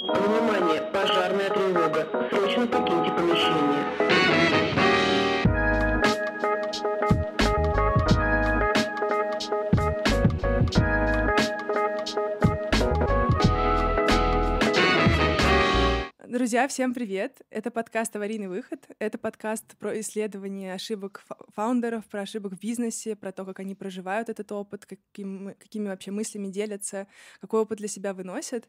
Внимание, пожарная тревога. Срочно покиньте помещение. Друзья, всем привет! Это подкаст «Аварийный выход». Это подкаст про исследование ошибок фа- фаундеров, про ошибок в бизнесе, про то, как они проживают этот опыт, каким, какими вообще мыслями делятся, какой опыт для себя выносят.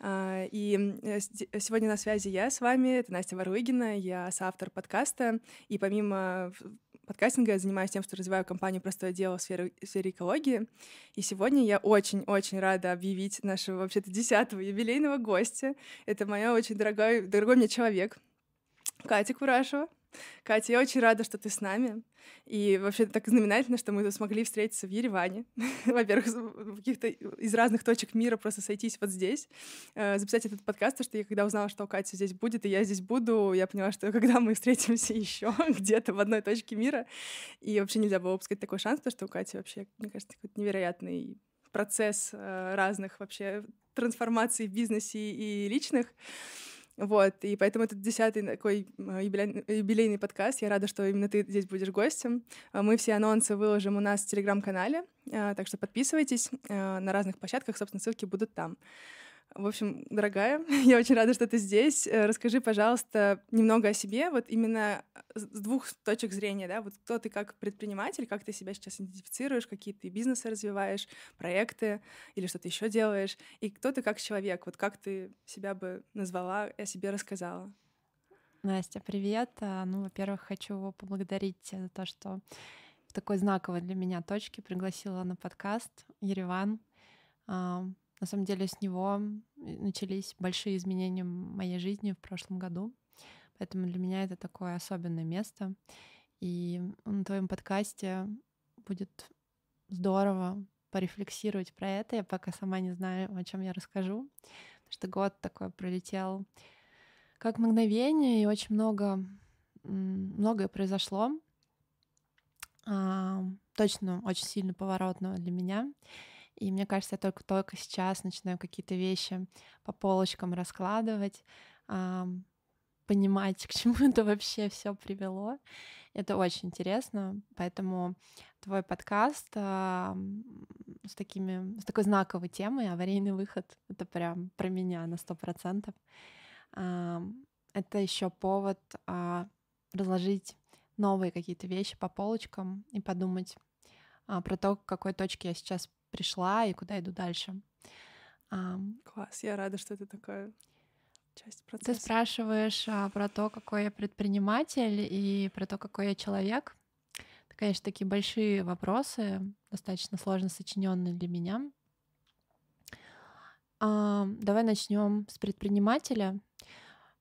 А, И э, сегодня на связи я с вами, это Настя Варуйгина, я соавтор подкаста. И помимо подкастинга я занимаюсь тем, что развиваю компанию «Простое дело» в сфере, в сфере экологии. И сегодня я очень-очень рада объявить нашего вообще-то десятого юбилейного гостя. Это моя очень дорогой, дорогой мне человек, Катя Курашева. Катя, я очень рада, что ты с нами. И вообще так знаменательно, что мы смогли встретиться в Ереване. Во-первых, каких-то из разных точек мира просто сойтись вот здесь, э, записать этот подкаст, потому что я когда узнала, что Катя здесь будет, и я здесь буду, я поняла, что когда мы встретимся еще где-то в одной точке мира, и вообще нельзя было упускать такой шанс, потому что у Кати вообще, мне кажется, какой-то невероятный процесс э, разных вообще трансформаций в бизнесе и личных. Вот, и поэтому этот десятый такой э, юбилейный, юбилейный подкаст. Я рада, что именно ты здесь будешь гостем. А Мы все анонсы выложим у нас в Телеграм-канале, э, так что подписывайтесь на разных площадках, собственно, ссылки будут там. В общем, дорогая, я очень рада, что ты здесь. Э, Расскажи, пожалуйста, немного о себе, вот именно с с двух точек зрения, да, вот кто ты как предприниматель, как ты себя сейчас идентифицируешь, какие ты бизнесы развиваешь, проекты или что-то еще делаешь, и кто ты как человек, вот как ты себя бы назвала и о себе рассказала. Настя, привет. А, Ну, во-первых, хочу поблагодарить тебя за то, что в такой знаковой для меня точке пригласила на подкаст Ереван. На самом деле с него начались большие изменения в моей жизни в прошлом году, поэтому для меня это такое особенное место. И на твоем подкасте будет здорово порефлексировать про это. Я пока сама не знаю, о чем я расскажу, потому что год такой пролетел как мгновение, и очень много, многое произошло. А, точно очень сильно поворотного для меня. И мне кажется, я только-только сейчас начинаю какие-то вещи по полочкам раскладывать, понимать, к чему это вообще все привело. Это очень интересно, поэтому твой подкаст а, с, такими, с такой знаковой темой «Аварийный выход» — это прям про меня на сто процентов. Это еще повод а, разложить новые какие-то вещи по полочкам и подумать а, про то, к какой точке я сейчас пришла и куда иду дальше. Класс, я рада, что это такая часть Ты процесса. спрашиваешь а, про то, какой я предприниматель и про то, какой я человек. Это, конечно, такие большие вопросы, достаточно сложно сочиненные для меня. А, Давай начнем с предпринимателя.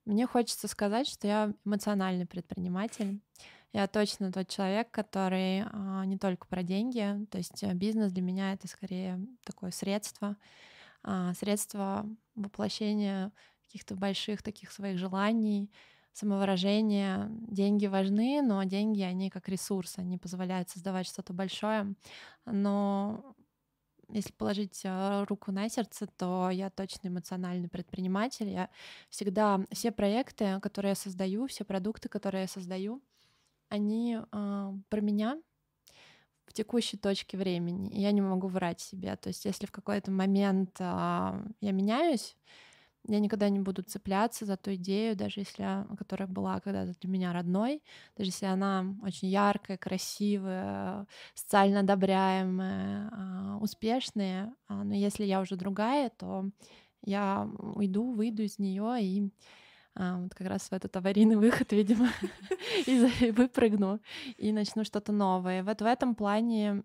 Мне хочется сказать, что я эмоциональный предприниматель. Я точно тот человек, который а, не только про деньги, то есть э, бизнес для меня это скорее такое средство, а, средство воплощения каких-то больших таких своих желаний, самовыражения. Деньги важны, но деньги, они как ресурс, они позволяют создавать что-то большое. Но если положить э, руку на сердце, то я точно эмоциональный предприниматель. Я всегда все проекты, которые я создаю, все продукты, которые я создаю, они э, про меня в текущей точке времени. И я не могу врать себе. То есть, если в какой-то момент а, я меняюсь, я никогда не буду цепляться за ту идею, даже если которая была когда-то для меня родной, даже если она очень яркая, красивая, социально одобряемая, а, успешная, но если я уже другая, то я уйду, выйду из нее и а, вот как раз в этот аварийный выход, видимо, и выпрыгну и начну что-то новое. Вот в этом плане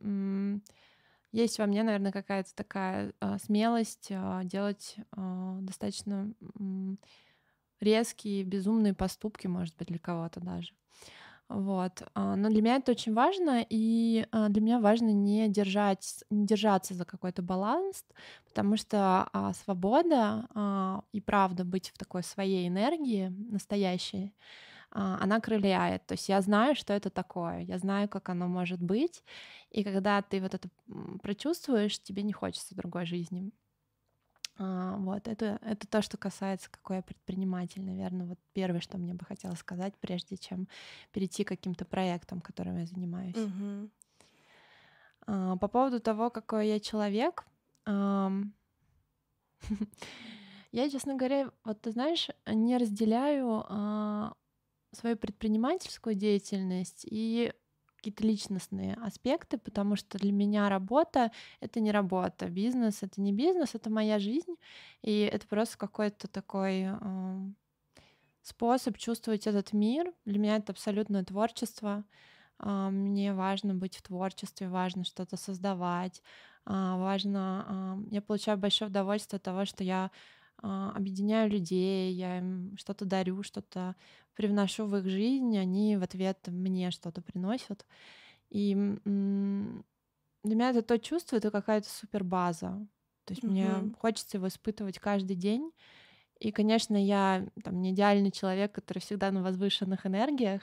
есть во мне, наверное, какая-то такая а, смелость а, делать а, достаточно резкие, безумные поступки, может быть, для кого-то даже. Вот. а, Но для меня это очень важно, и а, для меня важно не, держать, не держаться за какой-то баланс, потому что а, свобода и правда быть в такой своей энергии настоящей, она крыляет. То есть я знаю, что это такое, я знаю, как оно может быть, и когда ты вот это прочувствуешь, тебе не хочется другой жизни. А, вот, это, это то, что касается, какой я предприниматель, наверное, вот первое, что мне бы хотелось сказать, прежде чем перейти к каким-то проектам, которыми я занимаюсь. Мгм. А, по поводу того, какой я человек, я, честно говоря, вот ты знаешь, не разделяю а, свою предпринимательскую деятельность и какие-то личностные аспекты, потому что для меня работа — это не работа, бизнес — это не бизнес, это моя жизнь, и это просто какой-то такой ам, способ чувствовать этот мир. Для меня это абсолютное творчество. А, Мне важно быть в творчестве, важно что-то создавать, а, важно... а, Я получаю большое удовольствие от того, что я объединяю людей, я им что-то дарю, что-то привношу в их жизнь, они в ответ мне что-то приносят. И для меня это то чувство, это какая-то супер база. То есть мне Мгм. хочется его испытывать каждый день. И, конечно, я там не идеальный человек, который всегда на возвышенных энергиях,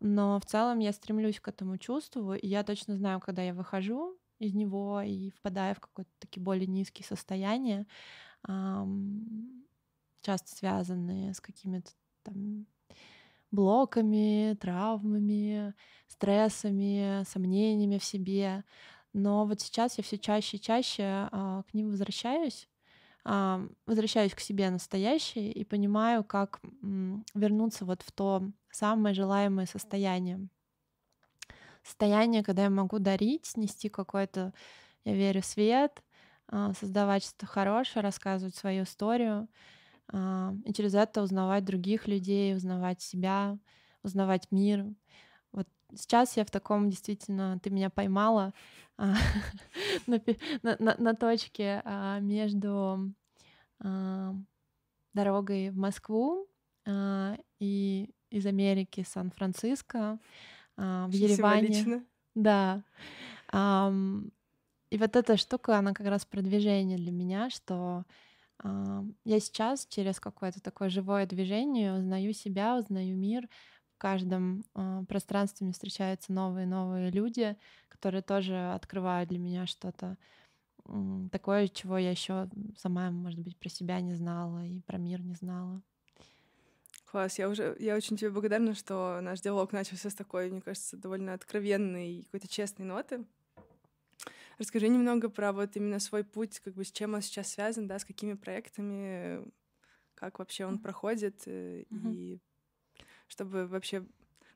но в целом я стремлюсь к этому чувству, и я точно знаю, когда я выхожу из него и впадаю в какое-то такие более низкие состояния, ам, часто связанные с какими-то там блоками, травмами, стрессами, сомнениями в себе. Но вот сейчас я все чаще и чаще а, к ним возвращаюсь, а, возвращаюсь к себе настоящей и понимаю, как вернуться вот в то самое желаемое состояние. Состояние, когда я могу дарить, нести какой-то, я верю, свет, создавать что-то хорошее, рассказывать свою историю, а, и через это узнавать других людей, узнавать себя, узнавать мир. Вот сейчас я в таком действительно, ты меня поймала а, на, на- на- точке а, между а, дорогой в Москву а, и из Америки Сан-Франциско, а, в Ереване. Да. И вот эта штука, она как раз про движение для меня, что ам, я сейчас через какое-то такое живое движение узнаю себя, узнаю мир. В каждом а, пространстве мне встречаются новые новые люди, которые тоже открывают для меня что-то м, такое, чего я еще сама, может быть, про себя не знала и про мир не знала. Класс, я уже, я очень тебе благодарна, что наш диалог начался с такой, мне кажется, довольно откровенной какой-то честной ноты. Расскажи немного про вот именно свой путь, как бы с чем он сейчас связан, да, с какими проектами, как вообще он проходит, Мгм. и чтобы вообще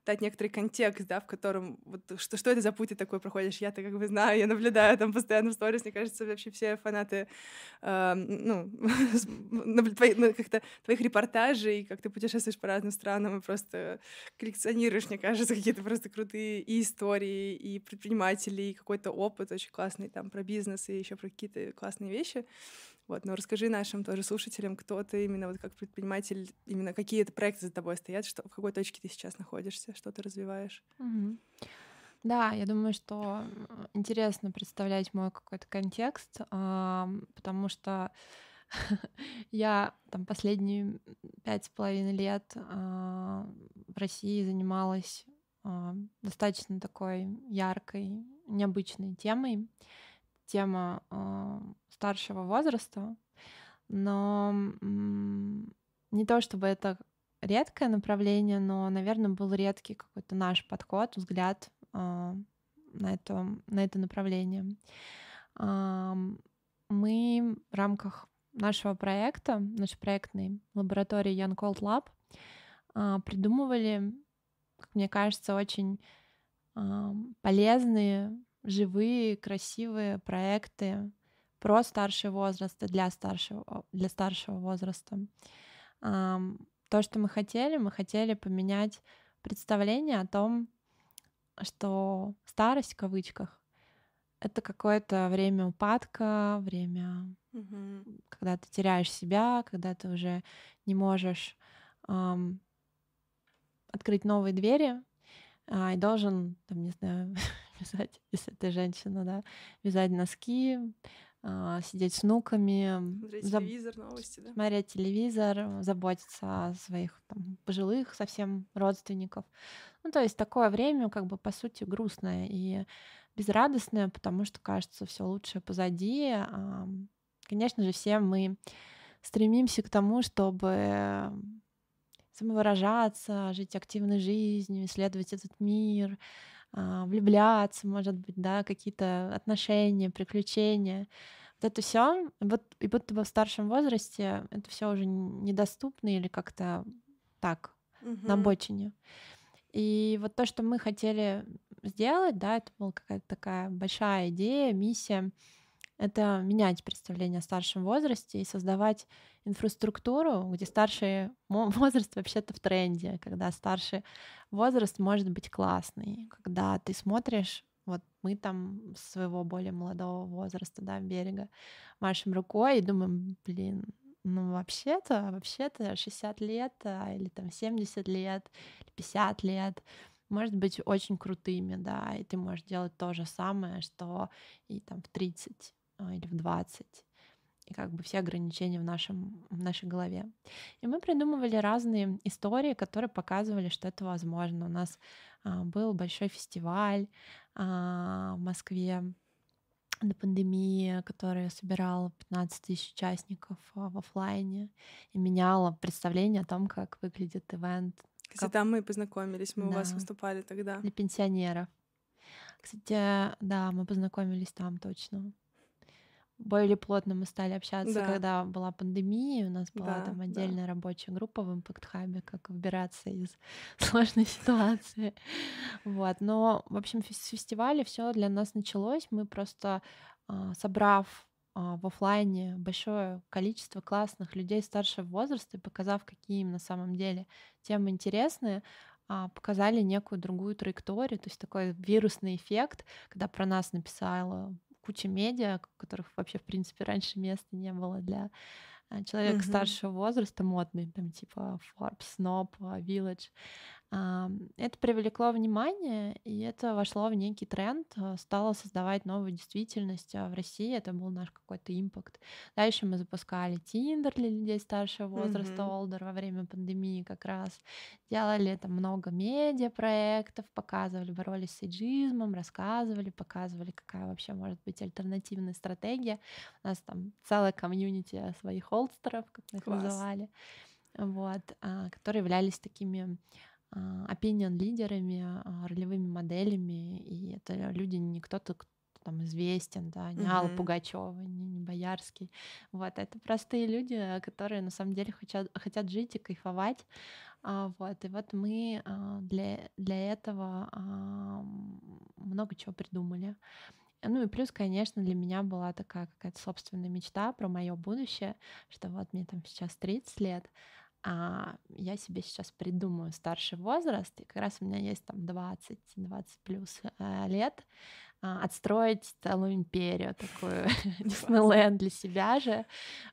дать некоторый контекст, да, в котором вот что, что это за путь ты такой проходишь. Я-то как бы знаю, я наблюдаю там постоянно в сторис, мне кажется, вообще все фанаты, э, ну, ну, как-то твоих репортажей, как ты путешествуешь по разным странам и просто коллекционируешь, мне кажется, какие-то просто крутые и истории, и предпринимателей, и какой-то опыт очень классный там про бизнес и еще про какие-то классные вещи. Вот, но расскажи нашим тоже слушателям, кто ты именно вот как предприниматель, именно какие это проекты за тобой стоят, что, в какой точке ты сейчас находишься, что ты развиваешь. Мгм. Да, я думаю, что интересно представлять мой какой-то контекст, потому что я там последние пять с половиной лет а, в России занималась а, достаточно такой яркой, необычной темой, тема а, старшего возраста, но не то чтобы это редкое направление, но, наверное, был редкий какой-то наш подход, взгляд а, на это, на это направление. Ам, Мы в рамках нашего проекта, нашей проектной лаборатории Young Cold Lab а, придумывали, как мне кажется, очень полезные, живые, красивые проекты про старший возраст и для старшего, для старшего возраста. То, что мы хотели, мы хотели поменять представление о том, что старость в кавычках это какое-то время упадка, время, когда ты теряешь себя, когда ты уже не можешь ам, открыть новые двери, а, и должен, там, не знаю, вязать, если ты женщина, да, вязать носки, а, сидеть с внуками, Смотреть заб- телевизор, новости, да? смотреть телевизор, заботиться о своих там, пожилых совсем родственников. Ну, то есть такое время, как бы, по сути, грустное и безрадостное, потому что, кажется, все лучшее позади, а конечно же, все мы стремимся к тому, чтобы самовыражаться, жить активной жизнью, исследовать этот мир, влюбляться, может быть, да, какие-то отношения, приключения. Вот это все, вот и будто бы в старшем возрасте это все уже недоступно или как-то так, угу. на обочине. И вот то, что мы хотели сделать, да, это была какая-то такая большая идея, миссия, это менять представление о старшем возрасте и создавать инфраструктуру, где старший возраст вообще-то в тренде, когда старший возраст может быть классный, когда ты смотришь, вот мы там своего более молодого возраста, да, берега, машем рукой и думаем, блин, ну вообще-то, вообще-то 60 лет а, или там 70 лет, 50 лет, может быть очень крутыми, да, и ты можешь делать то же самое, что и там в 30 а, или в 20 и как бы все ограничения в, нашем, в нашей голове. И мы придумывали разные истории, которые показывали, что это возможно. У нас а, был большой фестиваль а, в Москве до пандемии, который собирал 15 тысяч участников а, в офлайне и меняла представление о том, как выглядит ивент. Кстати, как... там мы познакомились, мы да. у вас выступали тогда. Для пенсионеров. Кстати, да, мы познакомились там точно более плотно мы стали общаться, да. когда была пандемия, у нас была да, там отдельная да. рабочая группа в Impact Hub, как выбираться из сложной ситуации. Вот. Но, в общем, с фестиваля все для нас началось. Мы просто а, собрав а, в офлайне большое количество классных людей старшего возраста и показав, какие им на самом деле темы интересные, а, показали некую другую траекторию, то есть такой вирусный эффект, когда про нас написала куча медиа, которых вообще, в принципе, раньше места не было для а, человека mm-hmm. старшего возраста, модный, там типа Forbes, Snob, Village. Это привлекло внимание, и это вошло в некий тренд, э, стало создавать новую действительность а в России. Это был наш какой-то импакт. Дальше мы запускали Тиндер для людей старшего возраста, mm-hmm. Older, во время пандемии как раз. Делали там много медиа-проектов, показывали, боролись с эйджизмом, рассказывали, показывали, какая вообще может быть альтернативная стратегия. У нас там целая комьюнити своих холстеров, как мы их называли, вот, а, которые являлись такими opinion лидерами, а, ролевыми моделями, и это люди не кто-то, кто там известен, да, не mm-hmm. Алла Пугачева, не, не Боярский. Вот, это простые люди, которые на самом деле хотят, хотят жить и кайфовать. А, вот, и вот мы а, для, для этого а, много чего придумали. Ну и плюс, конечно, для меня была такая какая-то собственная мечта про мое будущее, что вот мне там сейчас 30 лет, а я себе сейчас придумаю старший возраст, и как раз у меня есть там 20-20 плюс э, лет, а, отстроить целую империю, такую Диснейленд для себя же,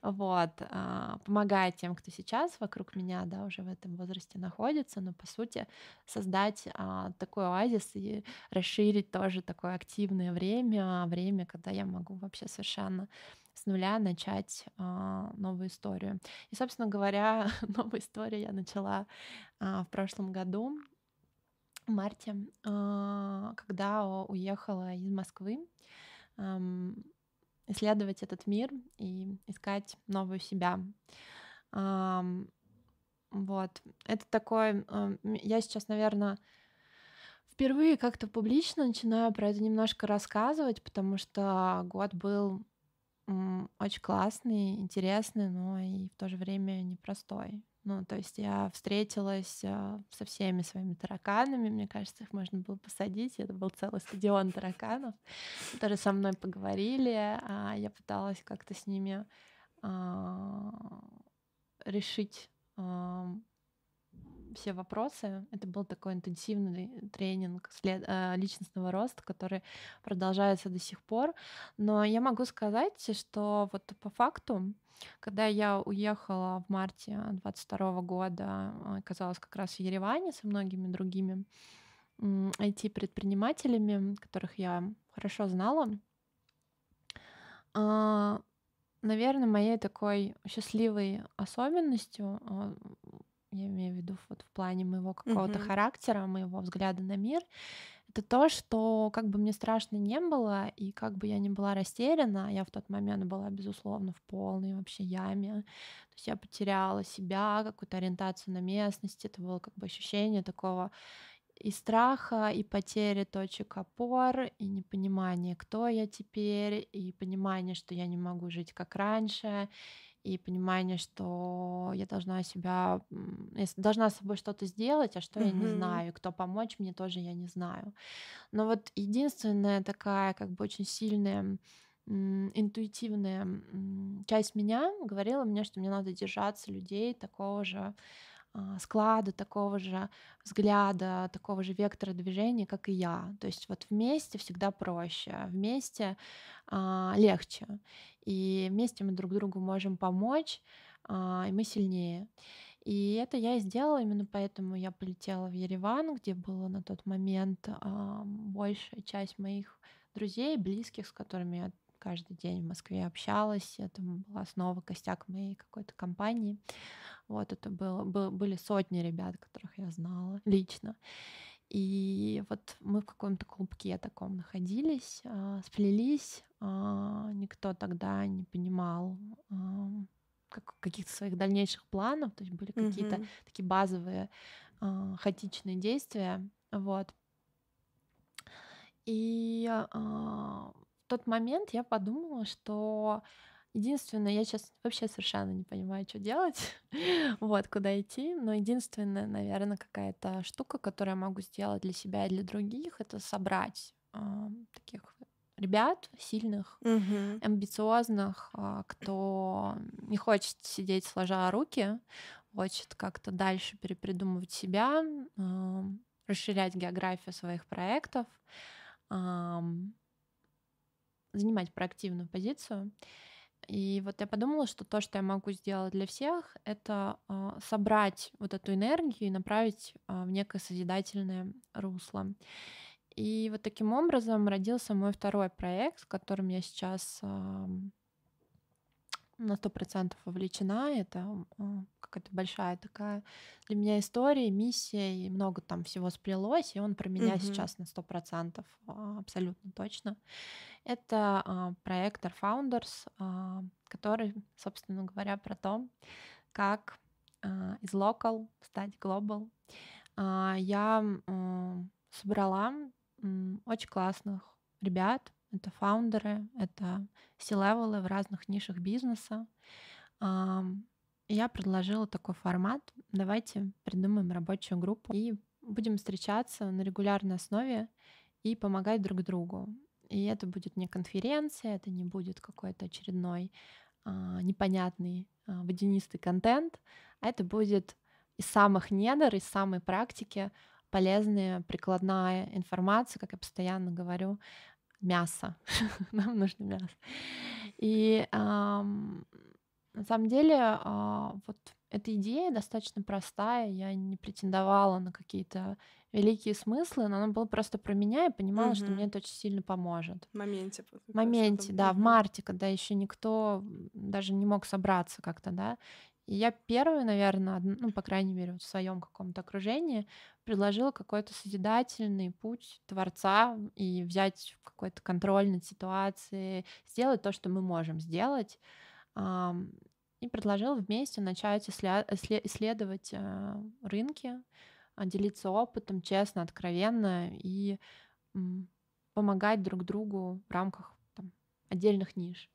вот, а, помогая тем, кто сейчас вокруг меня, да, уже в этом возрасте находится, но, по сути, создать а, такой оазис и расширить тоже такое активное время, время, когда я могу вообще совершенно с нуля начать а, новую историю. И, собственно говоря, новую историю я начала а, в прошлом году, в марте, а, когда уехала из Москвы а, исследовать этот мир и искать новую себя. А, вот. Это такой... А, я сейчас, наверное, впервые как-то публично начинаю про это немножко рассказывать, потому что год был очень классный, интересный, но и в то же время непростой. Ну, то есть я встретилась а, со всеми своими тараканами, мне кажется, их можно было посадить. Это был целый стадион тараканов, которые со мной поговорили, а я пыталась как-то с ними а, решить все вопросы. Это был такой интенсивный тренинг. Э, личностного роста, который продолжается до сих пор. Но я могу сказать, что вот по факту, когда я уехала в марте 22 года, оказалась как раз в Ереване со многими другими IT-предпринимателями, которых я хорошо знала, а, наверное, моей такой счастливой особенностью а, я имею в виду вот в плане моего какого-то mm-hmm. характера, моего взгляда на мир, это то, что как бы мне страшно не было, и как бы я не была растеряна, я в тот момент была, безусловно, в полной вообще яме. То есть я потеряла себя, какую-то ориентацию на местности. Это было как бы ощущение такого и страха, и потери точек опор, и непонимание, кто я теперь, и понимание, что я не могу жить как раньше, и понимание, что я должна себя, я должна с собой что-то сделать, а что я не знаю, кто помочь мне тоже я не знаю. Но вот единственная такая как бы очень сильная интуитивная часть меня говорила мне, что мне надо держаться людей такого же а, склада, такого же взгляда, такого же вектора движения, как и я. То есть вот вместе всегда проще, а вместе а, легче. И вместе мы друг другу можем помочь, а, и мы сильнее. И это я и сделала, именно поэтому я полетела в Ереван, где было на тот момент а, большая часть моих друзей, близких, с которыми я каждый день в Москве общалась. Это была снова костяк моей какой-то компании. Вот это было, был, были сотни ребят, которых я знала лично. И вот мы в каком-то клубке таком находились, э, сплелись. Э, никто тогда не понимал как, каких-то своих дальнейших планов. То есть были mm-hmm. какие-то такие базовые э, хаотичные действия. Вот. И в тот момент я подумала, что Единственное, я сейчас вообще совершенно не понимаю, что делать, вот, куда идти, но единственная, наверное, какая-то штука, которую я могу сделать для себя и для других, это собрать э, таких ребят сильных, угу. амбициозных, э, кто не хочет сидеть сложа руки, хочет как-то дальше перепридумывать себя, э, расширять географию своих проектов, занимать проактивную позицию. И вот я подумала, что то, что я могу сделать для всех, это э, собрать вот эту энергию и направить э, в некое созидательное русло. И вот таким образом родился мой второй проект, с которым я сейчас э, на сто процентов вовлечена. Это какая-то большая такая для меня история, миссия, и много там всего сплелось, и он про меня угу. сейчас на сто процентов абсолютно точно. Это а, проектор Founders, а, который, собственно говоря, про то, как а, из local стать global. Я собрала очень классных ребят. Это фаундеры, это C-левелы в разных нишах бизнеса. Я предложила такой формат. Давайте придумаем рабочую группу и будем встречаться на регулярной основе и помогать друг другу. И это будет не конференция, это не будет какой-то очередной а, непонятный а, водянистый контент, а это будет из самых недр, из самой практики полезная, прикладная информация, как я постоянно говорю, мясо. Нам нужно мясо. И на самом деле э, вот эта идея достаточно простая. Я не претендовала на какие-то великие смыслы, но оно было просто про меня, и понимала, угу. что мне это очень сильно поможет. В моменте. В моменте, да, в марте, когда еще никто даже не мог собраться как-то, да. И я первая, наверное, ну, по крайней мере, вот в своем каком-то окружении предложила какой-то созидательный путь Творца и взять какой-то контроль над ситуацией, сделать то, что мы можем сделать. И предложила вместе начать исследовать э, рынки, а, делиться опытом честно, откровенно и помогать друг другу в рамках там, отдельных ниш.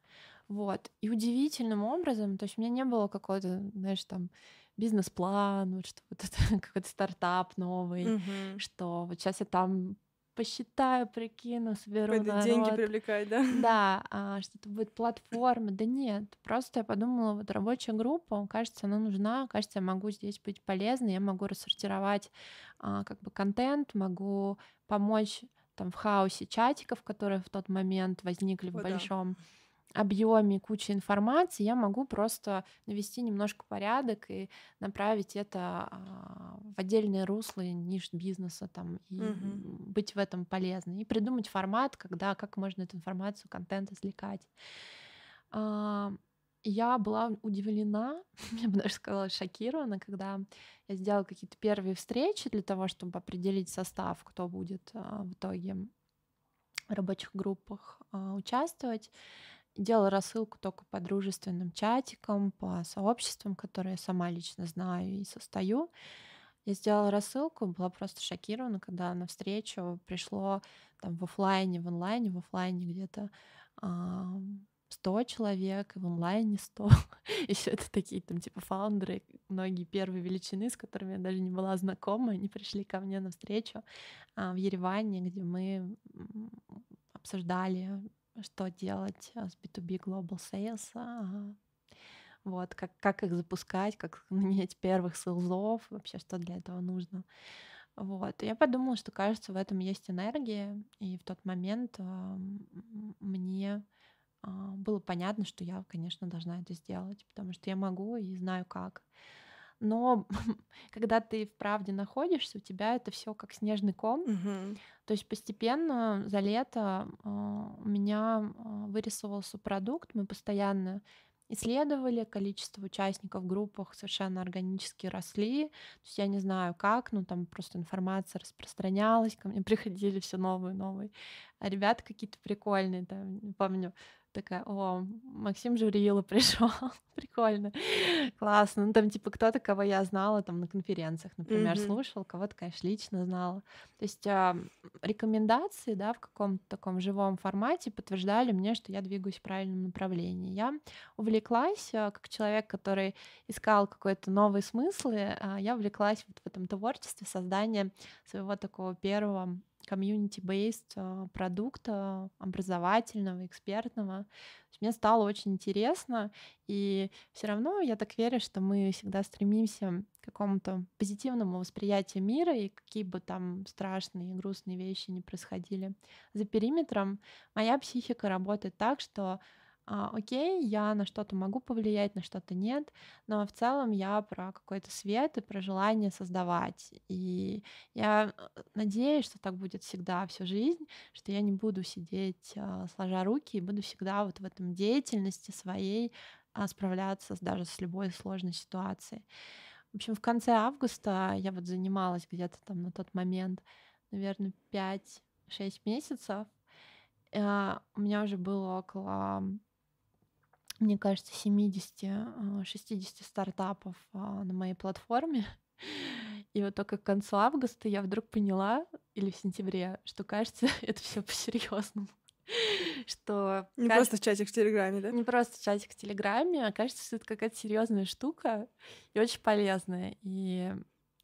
Вот. И удивительным образом, то есть у меня не было какого-то, знаешь, там бизнес-план, вот что вот это какой-то стартап новый, угу. что вот сейчас я там посчитаю, прикину, соберу народ. деньги привлекать, да? Да, а, что это будет платформа. Да нет, просто я подумала, вот рабочая группа, кажется, она нужна, кажется, я могу здесь быть полезной, я могу рассортировать а, как бы контент, могу помочь там в хаосе чатиков, которые в тот момент возникли в большом. Да объеме кучи информации я могу просто навести немножко порядок и направить это а, в отдельные русло ниш бизнеса там и угу. быть в этом полезной и придумать формат, когда как можно эту информацию, контент извлекать. А, я была удивлена, я бы даже сказала шокирована, когда я сделала какие-то первые встречи для того, чтобы определить состав, кто будет а, в итоге в рабочих группах участвовать. Делала рассылку только по дружественным чатикам, по сообществам, которые я сама лично знаю и состою. Я сделала рассылку, была просто шокирована, когда на встречу пришло там в офлайне, в онлайне, в офлайне где-то 100 человек, в онлайне 100. Еще это такие там типа фаундеры, многие первые величины, с которыми я даже не была знакома, они пришли ко мне на встречу а, в Ереване, где мы обсуждали, что делать а, с B2B Global Sales, а, вот, как, как их запускать, как нанять первых сейлзов, вообще что для этого нужно. Вот. Я подумала, что, кажется, в этом есть энергия, и в тот момент э, мне э, было понятно, что я, конечно, должна это сделать, потому что я могу и знаю как. Но когда ты в правде находишься, у тебя это все как снежный ком. То есть постепенно за лето э, у меня э, вырисовывался продукт, мы постоянно исследовали, количество участников в группах совершенно органически росли. То есть я не знаю как, но там просто информация распространялась, ко мне приходили все новые и новые. А ребята какие-то прикольные, там, не помню, такая, о, Максим Журила пришел, прикольно, классно. Ну, там, типа, кто-то, кого я знала там на конференциях, например, слушал, кого-то, конечно, лично знала. То есть а, рекомендации, да, в каком-то таком живом формате подтверждали мне, что я двигаюсь в правильном направлении. Я увлеклась, а, как человек, который искал какой-то новый смыслы, а, я увлеклась вот в этом творчестве создания своего такого первого community-based а, продукта образовательного, экспертного. Мне стало очень интересно, и все равно я так верю, что мы всегда стремимся к какому-то позитивному восприятию мира, и какие бы там страшные и грустные вещи не происходили за периметром, моя психика работает так, что а, окей, я на что-то могу повлиять, на что-то нет, но в целом я про какой-то свет и про желание создавать. И я э, надеюсь, что так будет всегда всю жизнь, что я не буду сидеть а, сложа руки и буду всегда вот в этом деятельности своей а, справляться даже с любой сложной ситуацией. В общем, в конце августа я вот занималась где-то там на тот момент, наверное, пять-шесть месяцев. А, У меня уже было около мне кажется, 70-60 стартапов а, на моей платформе. И вот только к концу августа я вдруг поняла, или в сентябре, что кажется, это все по-серьезному. Что Не кажется, просто чатик в Телеграме, да? не просто чатик в Телеграме, а кажется, что это какая-то серьезная штука и очень полезная. И,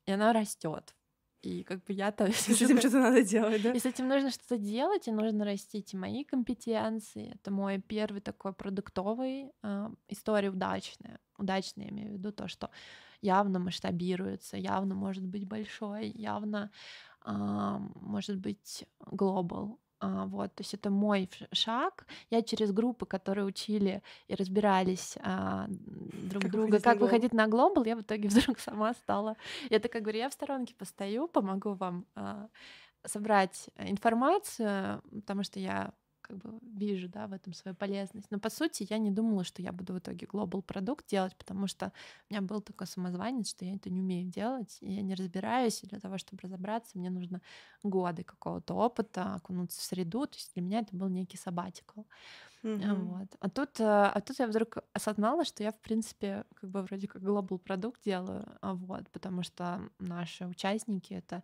и она растет. И как бы я-то И С этим что-то надо делать, да? и с этим нужно что-то делать, и нужно растить и мои компетенции. Это мой первый такой продуктовый э, история удачная. Удачная, я имею в виду то, что явно масштабируется, явно может быть большой, явно а, может быть глобал. А, вот, то есть это мой шаг. Я через группы, которые учили и разбирались а, друг Как друга, выходить как выходить на глобал, я в итоге вдруг сама стала. Я такая говорю, я в сторонке постою, помогу вам а, собрать информацию, потому что я как бы вижу, да, в этом свою полезность. Но по сути я не думала, что я буду в итоге глобал продукт делать, потому что у меня был такой самозванец, что я это не умею делать, и я не разбираюсь, и для того, чтобы разобраться, мне нужно годы какого-то опыта, окунуться в среду, то есть для меня это был некий сабатикл. Мгм. Вот. А тут, э, а тут я вдруг осознала, что я, в принципе, как бы вроде как глобал продукт делаю, а вот, потому что наши участники — это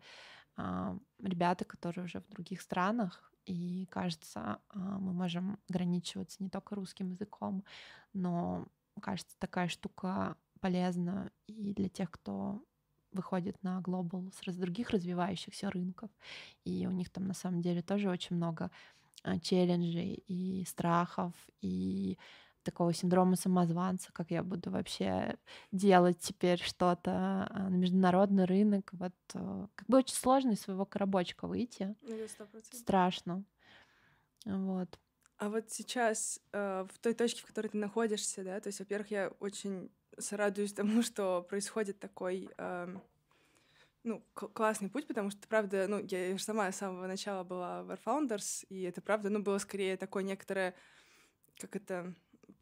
а, ребята, которые уже в других странах, и кажется, а, мы можем ограничиваться не только русским языком, но кажется, такая штука полезна и для тех, кто выходит на глобал с других развивающихся рынков. И у них там на самом деле тоже очень много а, челленджей и страхов, и такого синдрома самозванца, как я буду вообще делать теперь что-то а, на международный рынок. Вот э, как бы очень сложно из своего коробочка выйти. Ну, это 100%. Страшно. Вот. А вот сейчас э, в той точке, в которой ты находишься, да, то есть, во-первых, я очень радуюсь тому, что происходит такой, эм, ну, классный путь, потому что, правда, ну, я же сама с самого начала была в Air Founders, и это, правда, ну, было скорее такое некоторое, как это,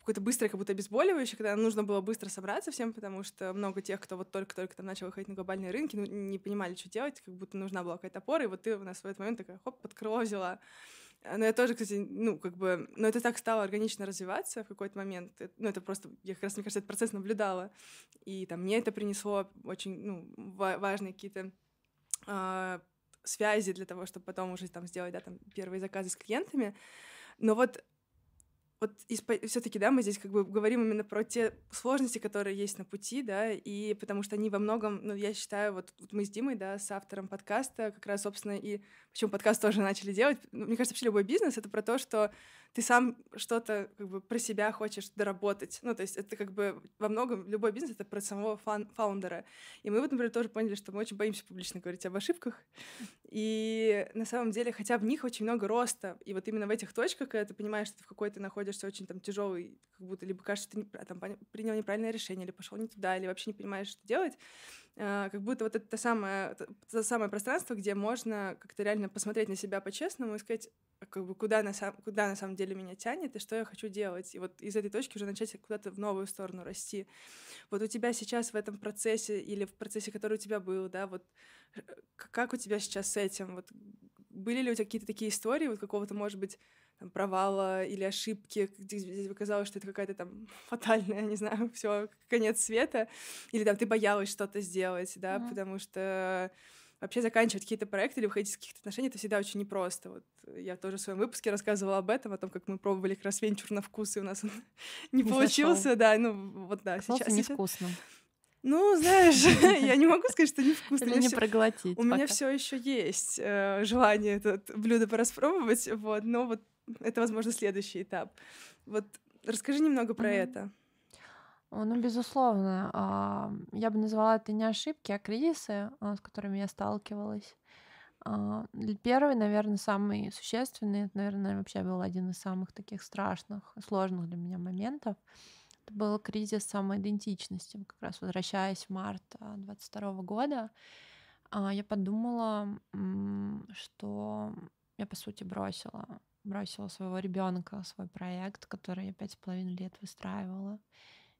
какое-то быстрое как будто обезболивающее, когда нужно было быстро собраться всем, потому что много тех, кто вот только-только там начал выходить на глобальные рынки, ну, не понимали, что делать, как будто нужна была какая-то опора, и вот ты у нас в этот момент такая, хоп, под крыло взяла. Но я тоже, кстати, ну, как бы, но это так стало органично развиваться в какой-то момент. Ну, это просто, я как раз, мне кажется, этот процесс наблюдала. И там мне это принесло очень, ну, важные какие-то э, связи для того, чтобы потом уже там сделать, да, там, первые заказы с клиентами. Но вот вот все-таки, да, мы здесь как бы говорим именно про те сложности, которые есть на пути, да, и потому что они во многом, ну, я считаю, вот, вот мы с Димой, да, с автором подкаста, как раз, собственно, и почему подкаст тоже начали делать. Ну, мне кажется, вообще любой бизнес — это про то, что ты сам что-то как бы про себя хочешь доработать. Ну, то есть это как бы во многом любой бизнес — это про самого фан фаундера. И мы вот, например, тоже поняли, что мы очень боимся публично говорить об ошибках. И на самом деле, хотя в них очень много роста, и вот именно в этих точках, когда ты понимаешь, что ты в какой-то находишься очень там тяжелый, как будто либо кажется, что ты там, принял неправильное решение, или пошел не туда, или вообще не понимаешь, что делать, а, как будто вот это то самое, то самое пространство, где можно как-то реально посмотреть на себя по-честному и сказать, как бы, куда на, сам, куда на самом деле меня тянет и что я хочу делать. И вот из этой точки уже начать куда-то в новую сторону расти. Вот у тебя сейчас в этом процессе или в процессе, который у тебя был, да, вот э, как у тебя сейчас с этим? Вот были ли у тебя какие-то такие истории, вот какого-то, может быть, там, провала или ошибки, где тебе казалось, что это какая-то там фатальная, не знаю, все конец света, или там ты боялась что-то сделать, да, mm-hmm. потому что вообще заканчивать какие-то проекты или выходить из каких-то отношений, это всегда очень непросто. Вот я тоже в своем выпуске рассказывала об этом, о том, как мы пробовали как раз венчур на вкус, и у нас он не, не получился, зашел. да, ну вот да. Сейчас невкусно. Ну, знаешь, я не могу сказать, что невкусно. Или не проглотить. У меня все еще есть э, желание это блюдо пораспробовать, вот, но вот это, возможно, следующий этап. Вот расскажи немного про mm-hmm. это. Ну, безусловно. А, я бы назвала это не ошибки, а кризисы, а, с которыми я сталкивалась. А, первый, наверное, самый существенный, это, наверное, вообще был один из самых таких страшных, сложных для меня моментов. Это был кризис самоидентичности. Как раз возвращаясь в март 22 года, я подумала, что я, по сути, бросила бросила своего ребенка, свой проект, который я пять с половиной лет выстраивала.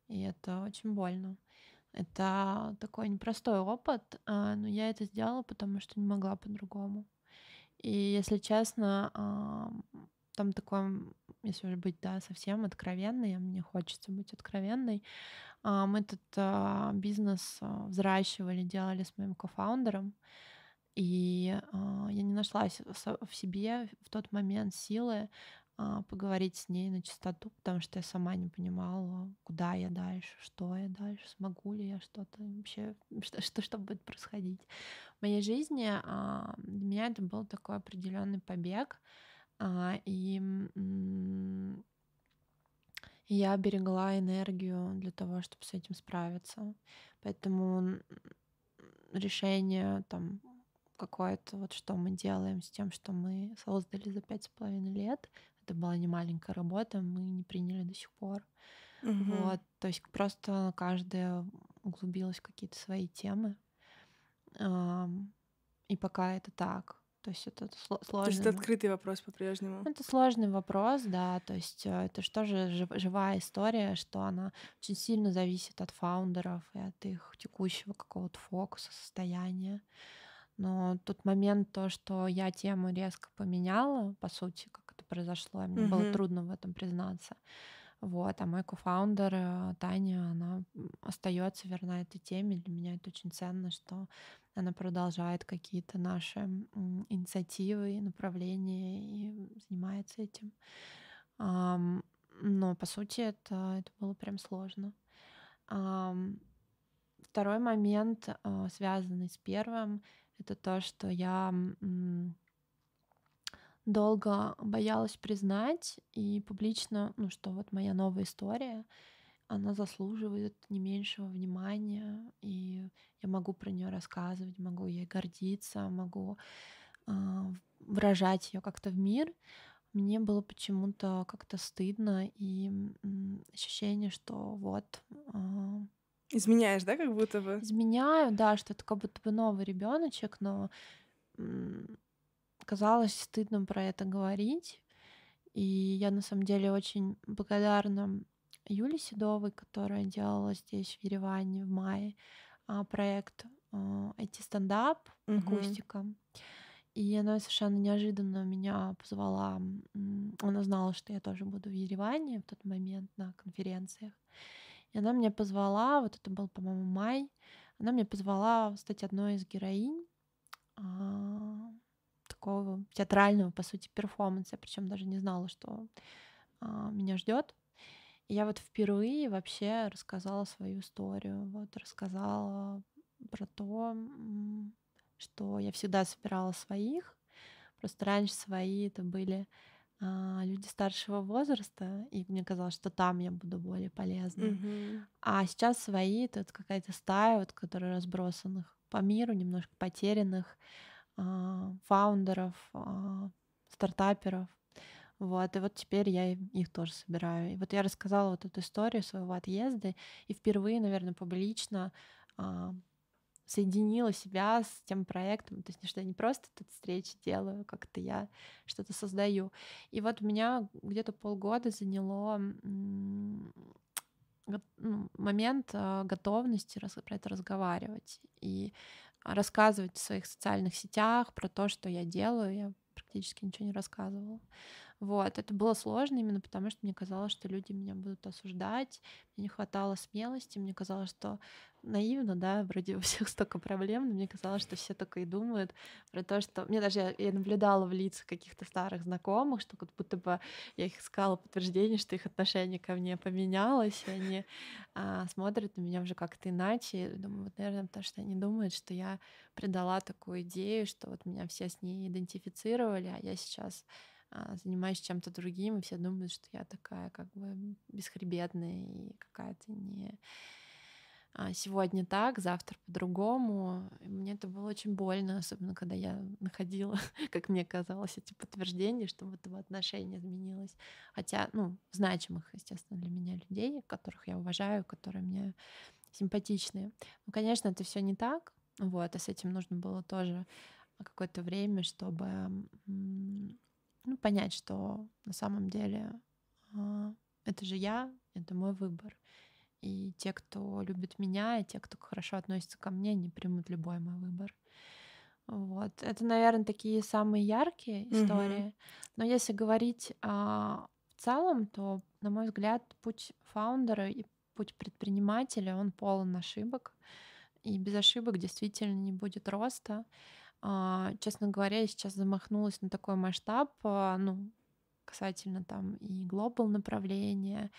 И это очень больно. Это такой непростой опыт, а, но я это сделала, потому что не могла по-другому. И если честно, там такой, если уже быть да, совсем откровенной, а мне хочется быть откровенной, мы этот а, бизнес а, взращивали, делали с моим кофаундером. И э, я не нашла в себе в тот момент силы э, поговорить с ней на чистоту, потому что я сама не понимала, куда я дальше, что я дальше, смогу ли я что-то вообще, что, что, что будет происходить. В моей жизни э, для меня это был такой определенный побег, э, и я берегла энергию для того, чтобы с этим справиться. Поэтому решение там какое-то, вот что мы делаем с тем, что мы создали за пять с половиной лет. Это была не маленькая работа, мы не приняли до сих пор. Угу. Вот, то есть просто каждая углубилась в какие-то свои темы. И пока это так. То есть это сложный. То есть это открытый вопрос по-прежнему. Это сложный вопрос, да. То есть э, это что же живая история, что она очень сильно зависит от фаундеров и от их текущего какого-то фокуса, состояния. Но тот момент, то, что я тему резко поменяла, по сути, как это произошло, мне mm-hmm. было трудно в этом признаться. Вот, а мой кофаундер э, Таня, она остается верна этой теме. Для меня это очень ценно, что она продолжает какие-то наши инициативы, направления и занимается этим. Но по сути это, это было прям сложно. Второй момент, э, связанный с первым, это то, что я долго боялась признать и публично, ну, что вот моя новая история, она заслуживает не меньшего внимания, и я могу про нее рассказывать, могу ей гордиться, могу э, выражать ее как-то в мир. Мне было почему-то как-то стыдно и ощущение, что вот э, Изменяешь, да, как будто бы? Изменяю, да, что это как будто бы новый ребеночек, но казалось стыдно про это говорить. И я на самом деле очень благодарна Юли Седовой, которая делала здесь в Ереване в мае а, проект IT-стендап, Мгм. акустика. И она совершенно неожиданно меня позвала. Она знала, что я тоже буду в Ереване в тот момент на конференциях. И она меня позвала, вот это был, по-моему, май, она меня позвала стать одной из героинь а, такого театрального, по сути, перформанса. Причем даже не знала, что а, меня ждет. И я вот впервые вообще рассказала свою историю. Вот рассказала про то, что я всегда собирала своих. Просто раньше свои это были люди старшего возраста, и мне казалось, что там я буду более полезна. Мгм. А сейчас свои вот какая-то стая, вот, которая разбросанных по миру, немножко потерянных а, фаундеров, а, стартаперов. Вот, и вот теперь я их тоже собираю. И вот я рассказала вот эту историю своего отъезда, и впервые, наверное, публично а, соединила себя с тем проектом. То есть, что я не просто тут встречи делаю, как-то я что-то создаю. И вот меня где-то полгода заняло ну, момент а, готовности про это разговаривать и рассказывать в своих социальных сетях про то, что я делаю. Я практически ничего не рассказывала. Вот, это было сложно именно потому, что мне казалось, что люди меня будут осуждать, мне не хватало смелости, мне казалось, что наивно, да, вроде у всех столько проблем, но мне казалось, что все только и думают про то, что... Мне даже я, я наблюдала в лицах каких-то старых знакомых, что как будто бы я их искала подтверждение, что их отношение ко мне поменялось, и они а, смотрят на меня уже как-то иначе. И думаю, вот, наверное, потому что они думают, что я предала такую идею, что вот меня все с ней идентифицировали, а я сейчас занимаюсь чем-то другим, и все думают, что я такая как бы бесхребетная и какая-то не а, сегодня так, завтра по-другому. Мне это было очень больно, особенно когда я находила, как мне казалось, эти подтверждения, что вот его отношение изменилось. Хотя, ну, значимых, естественно, для меня людей, которых я уважаю, которые мне симпатичные. Ну, конечно, это все не так. Вот, и с этим нужно было тоже какое-то время, чтобы ну, понять, что на самом деле а, это же я, это мой выбор. И те, кто любит меня, и те, кто хорошо относится ко мне, не примут любой мой выбор. Вот. Это, наверное, такие самые яркие истории. Но если говорить а, в целом, то, на мой взгляд, путь фаундера и путь предпринимателя, он полон ошибок. И без ошибок действительно не будет роста. А, честно говоря, я сейчас замахнулась на такой масштаб, а, ну, касательно там и глобал направления,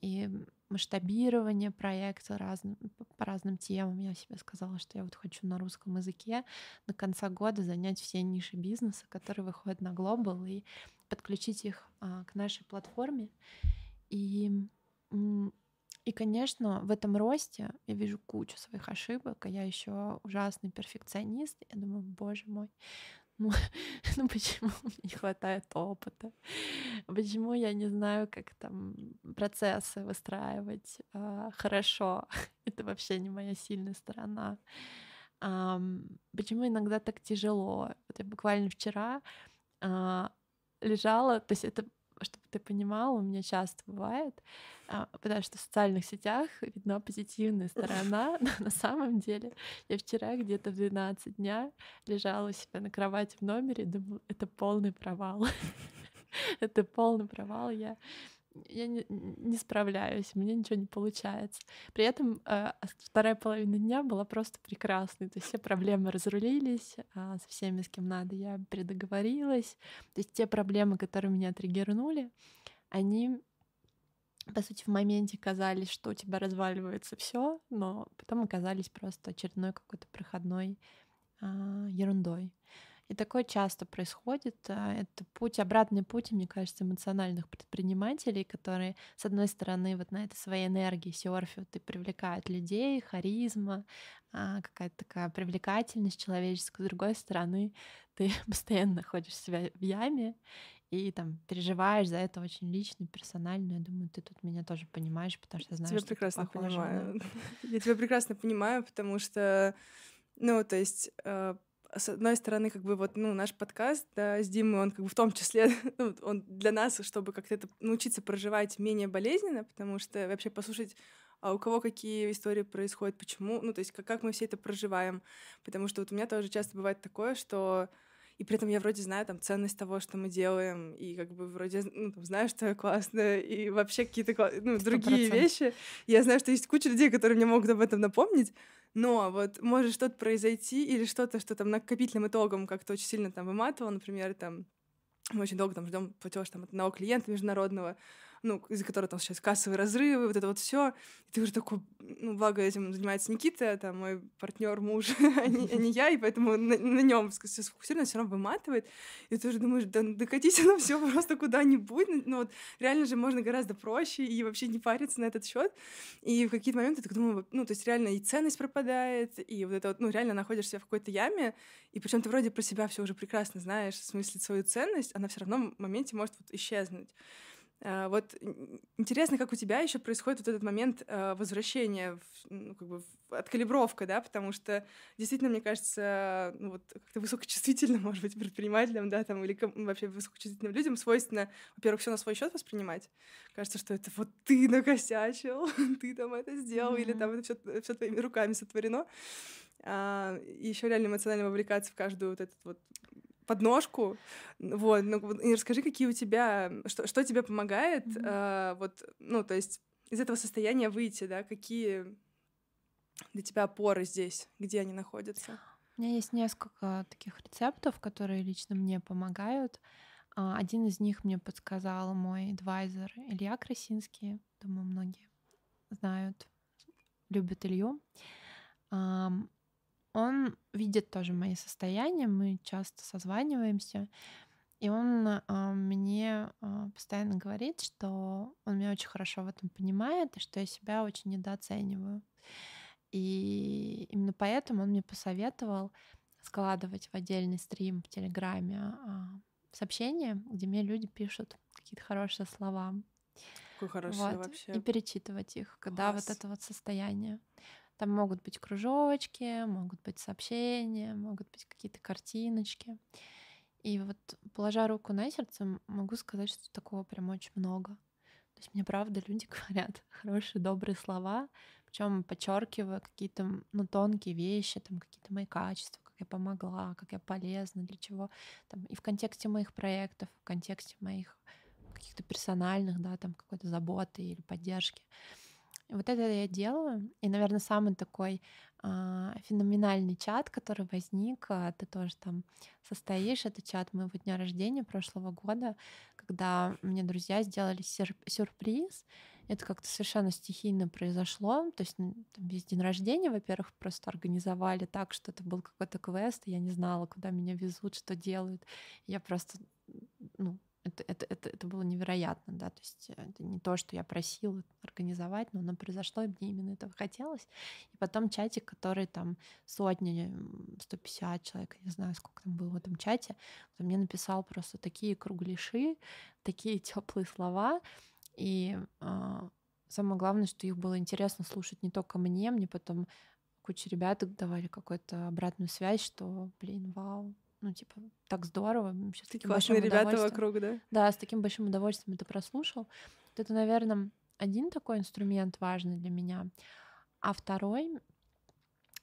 и масштабирование проекта разным, по разным темам. Я себе сказала, что я вот хочу на русском языке до конца года занять все ниши бизнеса, которые выходят на глобал, и подключить их а, к нашей платформе. И, и, конечно, в этом росте я вижу кучу своих ошибок, а я еще ужасный перфекционист. Я думаю, боже мой, ну, ну почему мне не хватает опыта? Почему я не знаю, как там процессы выстраивать а, хорошо? Это вообще не моя сильная сторона. Ам, почему иногда так тяжело? Вот я буквально вчера а, лежала, то есть это, чтобы ты понимала, у меня часто бывает, а, потому что в социальных сетях видна позитивная сторона, но на самом деле я вчера где-то в 12 дня лежала у себя на кровати в номере и думала, это полный провал. Это полный провал, я я не, не справляюсь, у меня ничего не получается. При этом э, вторая половина дня была просто прекрасной. То есть все проблемы разрулились, а со всеми, с кем надо, я предоговорилась. То есть те проблемы, которые меня триггернули, они по сути, в моменте казались, что у тебя разваливается все, но потом оказались просто очередной какой-то проходной а, ерундой. И такое часто происходит. а, Это путь, обратный путь, мне кажется, эмоциональных предпринимателей, которые, с одной стороны, вот на этой своей энергии серфят и привлекают людей, харизма, а, какая-то такая привлекательность человеческая. С другой стороны, ты постоянно находишь себя в яме и там переживаешь за это очень лично, персонально. Я думаю, ты тут меня тоже понимаешь, потому что я знаю, тебя что прекрасно похожа, да. понимаю. Я тебя прекрасно понимаю, потому что, ну, то есть э, с одной стороны, как бы вот, ну, наш подкаст, да, с Димой, он как бы в том числе, ну, он для нас, чтобы как-то это научиться проживать менее болезненно, потому что вообще послушать а у кого какие истории происходят, почему, ну, то есть как, как мы все это проживаем. Потому что вот у меня тоже часто бывает такое, что и при этом я вроде знаю там ценность того, что мы делаем, и как бы вроде ну, там, знаю, что я классная, и вообще какие-то ну, другие 100%. вещи. Я знаю, что есть куча людей, которые мне могут об этом напомнить, но вот может что-то произойти или что-то, что там накопительным итогом как-то очень сильно там выматывало, например, там мы очень долго там ждем платеж там одного клиента международного, ну, из-за которого там сейчас кассовые разрывы, вот это вот все. И ты уже такой, ну, благо этим занимается Никита, там мой партнер, муж, а, не, а не я, и поэтому на, на нем все сфокусировано, все равно выматывает. И ты уже думаешь, да докатись оно все просто куда-нибудь. Ну, ну, вот реально же можно гораздо проще и вообще не париться на этот счет. И в какие-то моменты ты думаешь, ну, то есть реально и ценность пропадает, и вот это вот, ну, реально находишься в какой-то яме, и причем ты вроде про себя все уже прекрасно знаешь, в смысле свою ценность, она все равно в моменте может вот исчезнуть. А, вот интересно, как у тебя еще происходит вот этот момент а, возвращения, ну, как бы откалибровка, да, потому что действительно, мне кажется, ну, вот как-то высокочувствительным, может быть, предпринимателям, да, там, или вообще высокочувствительным людям свойственно, во-первых, все на свой счет воспринимать. Кажется, что это вот ты накосячил, ты там это сделал, mm-hmm. или там это все, все твоими руками сотворено. А, и еще реально эмоционально вовлекаться в каждую вот этот вот подножку. Вот, ну, и расскажи, какие у тебя, что, что тебе помогает, mm-hmm. э, вот, ну, то есть из этого состояния выйти, да, какие для тебя опоры здесь, где они находятся? У меня есть несколько таких рецептов, которые лично мне помогают. А, один из них мне подсказал мой адвайзер Илья Красинский. Думаю, многие знают, любят Илью. Он видит тоже мои состояния, мы часто созваниваемся, и он э, мне э, постоянно говорит, что он меня очень хорошо в этом понимает, и что я себя очень недооцениваю. И именно поэтому он мне посоветовал складывать в отдельный стрим в Телеграме э, сообщения, где мне люди пишут какие-то хорошие слова. Какое хорошее вот, вообще. И перечитывать их, когда Класс. вот это вот состояние. Там могут быть кружочки, могут быть сообщения, могут быть какие-то картиночки. И вот, положа руку на сердце, могу сказать, что такого прям очень много. То есть мне правда люди говорят хорошие, добрые слова, причем подчеркивая какие-то ну, тонкие вещи, там какие-то мои качества, как я помогла, как я полезна, для чего. Там, и в контексте моих проектов, в контексте моих каких-то персональных, да, там какой-то заботы или поддержки. Вот это я делаю. И, наверное, самый такой э, феноменальный чат, который возник, э, ты тоже там состоишь, это чат моего дня рождения прошлого года, когда мне друзья сделали сюр- сюрприз. Это как-то совершенно стихийно произошло. То есть там весь день рождения, во-первых, просто организовали так, что это был какой-то квест, и я не знала, куда меня везут, что делают. Я просто ну, это, это, это, это было невероятно, да, то есть э, это не то, что я просила организовать, но оно произошло, и мне именно этого хотелось. И потом чатик, который там сотни, 150 человек, я не знаю, сколько там было в этом чате, он мне написал просто такие кругляши, такие теплые слова, и э, самое главное, что их было интересно слушать не только мне, мне потом куча ребят давали какую-то обратную связь, что, блин, вау, ну, типа, так здорово. Сейчас Такие классные ребята вокруг, да? Да, с таким большим удовольствием это прослушал. Вот это, наверное, один такой инструмент важный для меня. А второй,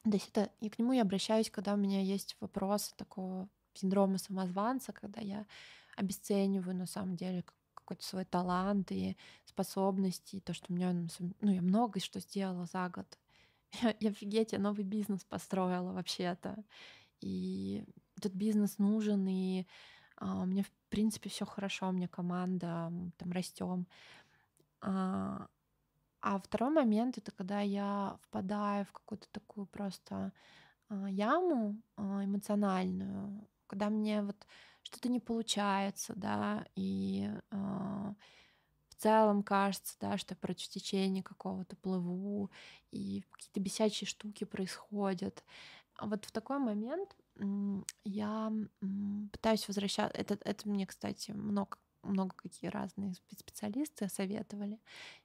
то есть это, и к нему я обращаюсь, когда у меня есть вопрос такого синдрома самозванца, когда я обесцениваю на самом деле какой-то свой талант и способности, и то, что у меня, ну, я много что сделала за год. Я, я офигеть, я новый бизнес построила вообще-то. И этот бизнес нужен, и а, мне, в принципе, все хорошо, у меня команда, там растем. А, а второй момент это когда я впадаю в какую-то такую просто а, яму а, эмоциональную, когда мне вот что-то не получается, да, и а, в целом кажется, да, что я против течения какого-то плыву, и какие-то бесячие штуки происходят. А вот в такой момент я пытаюсь возвращаться. Это, это мне, кстати, много много какие разные специалисты советовали.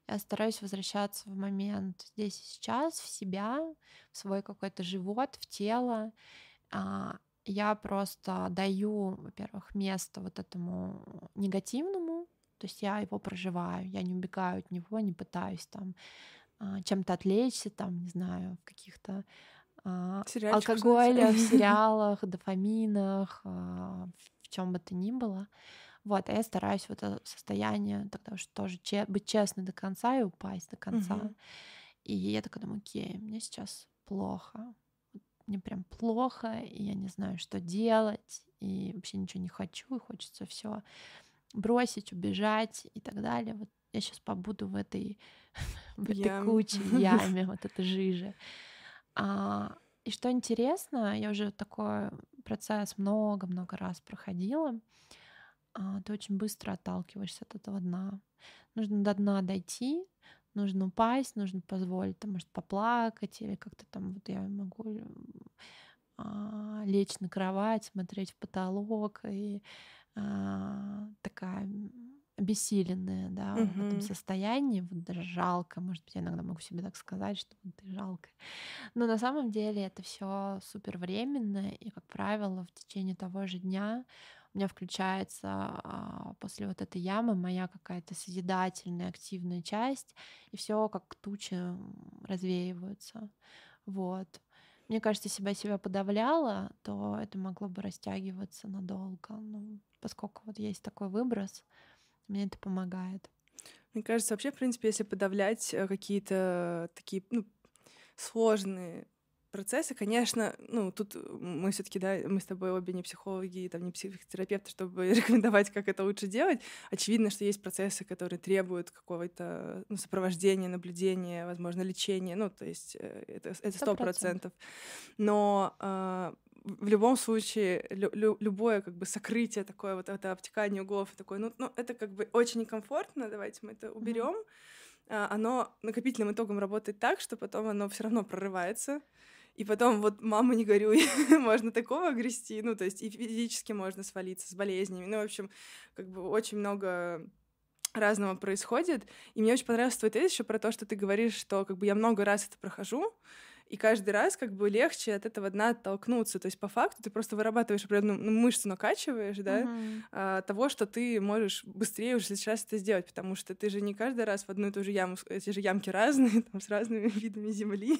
Я стараюсь возвращаться в момент здесь и сейчас, в себя, в свой какой-то живот, в тело, а, я просто даю, во-первых, место вот этому негативному, то есть я его проживаю, я не убегаю от него, не пытаюсь там а, чем-то отвлечься, там, не знаю, в каких-то а, алкоголе, в сериалах, дофаминах, а, в чем бы то ни было. Вот, а я стараюсь в это состояние тогда уж тоже че- быть честной до конца и упасть до конца. Угу. И я такая думаю, окей, мне сейчас плохо. Мне прям плохо, и я не знаю, что делать, и вообще ничего не хочу, и хочется все бросить, убежать и так далее. Вот я сейчас побуду в этой, в этой куче, яме, вот этой жиже. А, и что интересно, я уже такой процесс много-много раз проходила. А, ты очень быстро отталкиваешься от этого дна. Нужно до дна дойти, нужно упасть, нужно позволить, там, может, поплакать или как-то там, вот я могу а, лечь на кровать, смотреть в потолок и а, такая обессиленная, да, угу. в этом состоянии, вот даже жалко, может быть, я иногда могу себе так сказать, что ты жалко. Но на самом деле это все супер временно, и, как правило, в течение того же дня у меня включается а, после вот этой ямы моя какая-то созидательная, активная часть, и все как тучи развеиваются. Вот. Мне кажется, если бы я себя подавляла, то это могло бы растягиваться надолго. Ну, поскольку вот есть такой выброс, мне это помогает. Мне кажется, вообще, в принципе, если подавлять э, какие-то такие ну, сложные процессы, конечно, ну, тут мы все таки да, мы с тобой обе не психологи, там, не психотерапевты, чтобы рекомендовать, как это лучше делать. Очевидно, что есть процессы, которые требуют какого-то ну, сопровождения, наблюдения, возможно, лечения, ну, то есть э, это сто процентов. Но э, в любом случае лю- лю- любое как бы сокрытие такое вот это обтекание углов такое ну, ну это как бы очень некомфортно давайте мы это уберем mm-hmm. оно накопительным итогом работает так что потом оно все равно прорывается. И потом вот мама не горюй можно такого огрести ну то есть и физически можно свалиться с болезнями. Ну в общем как бы очень много разного происходит. И мне очень понравился твой тезис еще про то что ты говоришь что как бы я много раз это прохожу и каждый раз как бы легче от этого дна оттолкнуться. То есть по факту ты просто вырабатываешь определенную ну, мышцу, накачиваешь, да, uh-huh. а, того, что ты можешь быстрее уже сейчас это сделать, потому что ты же не каждый раз в одну и ту же яму, эти же ямки разные, там, с разными видами земли,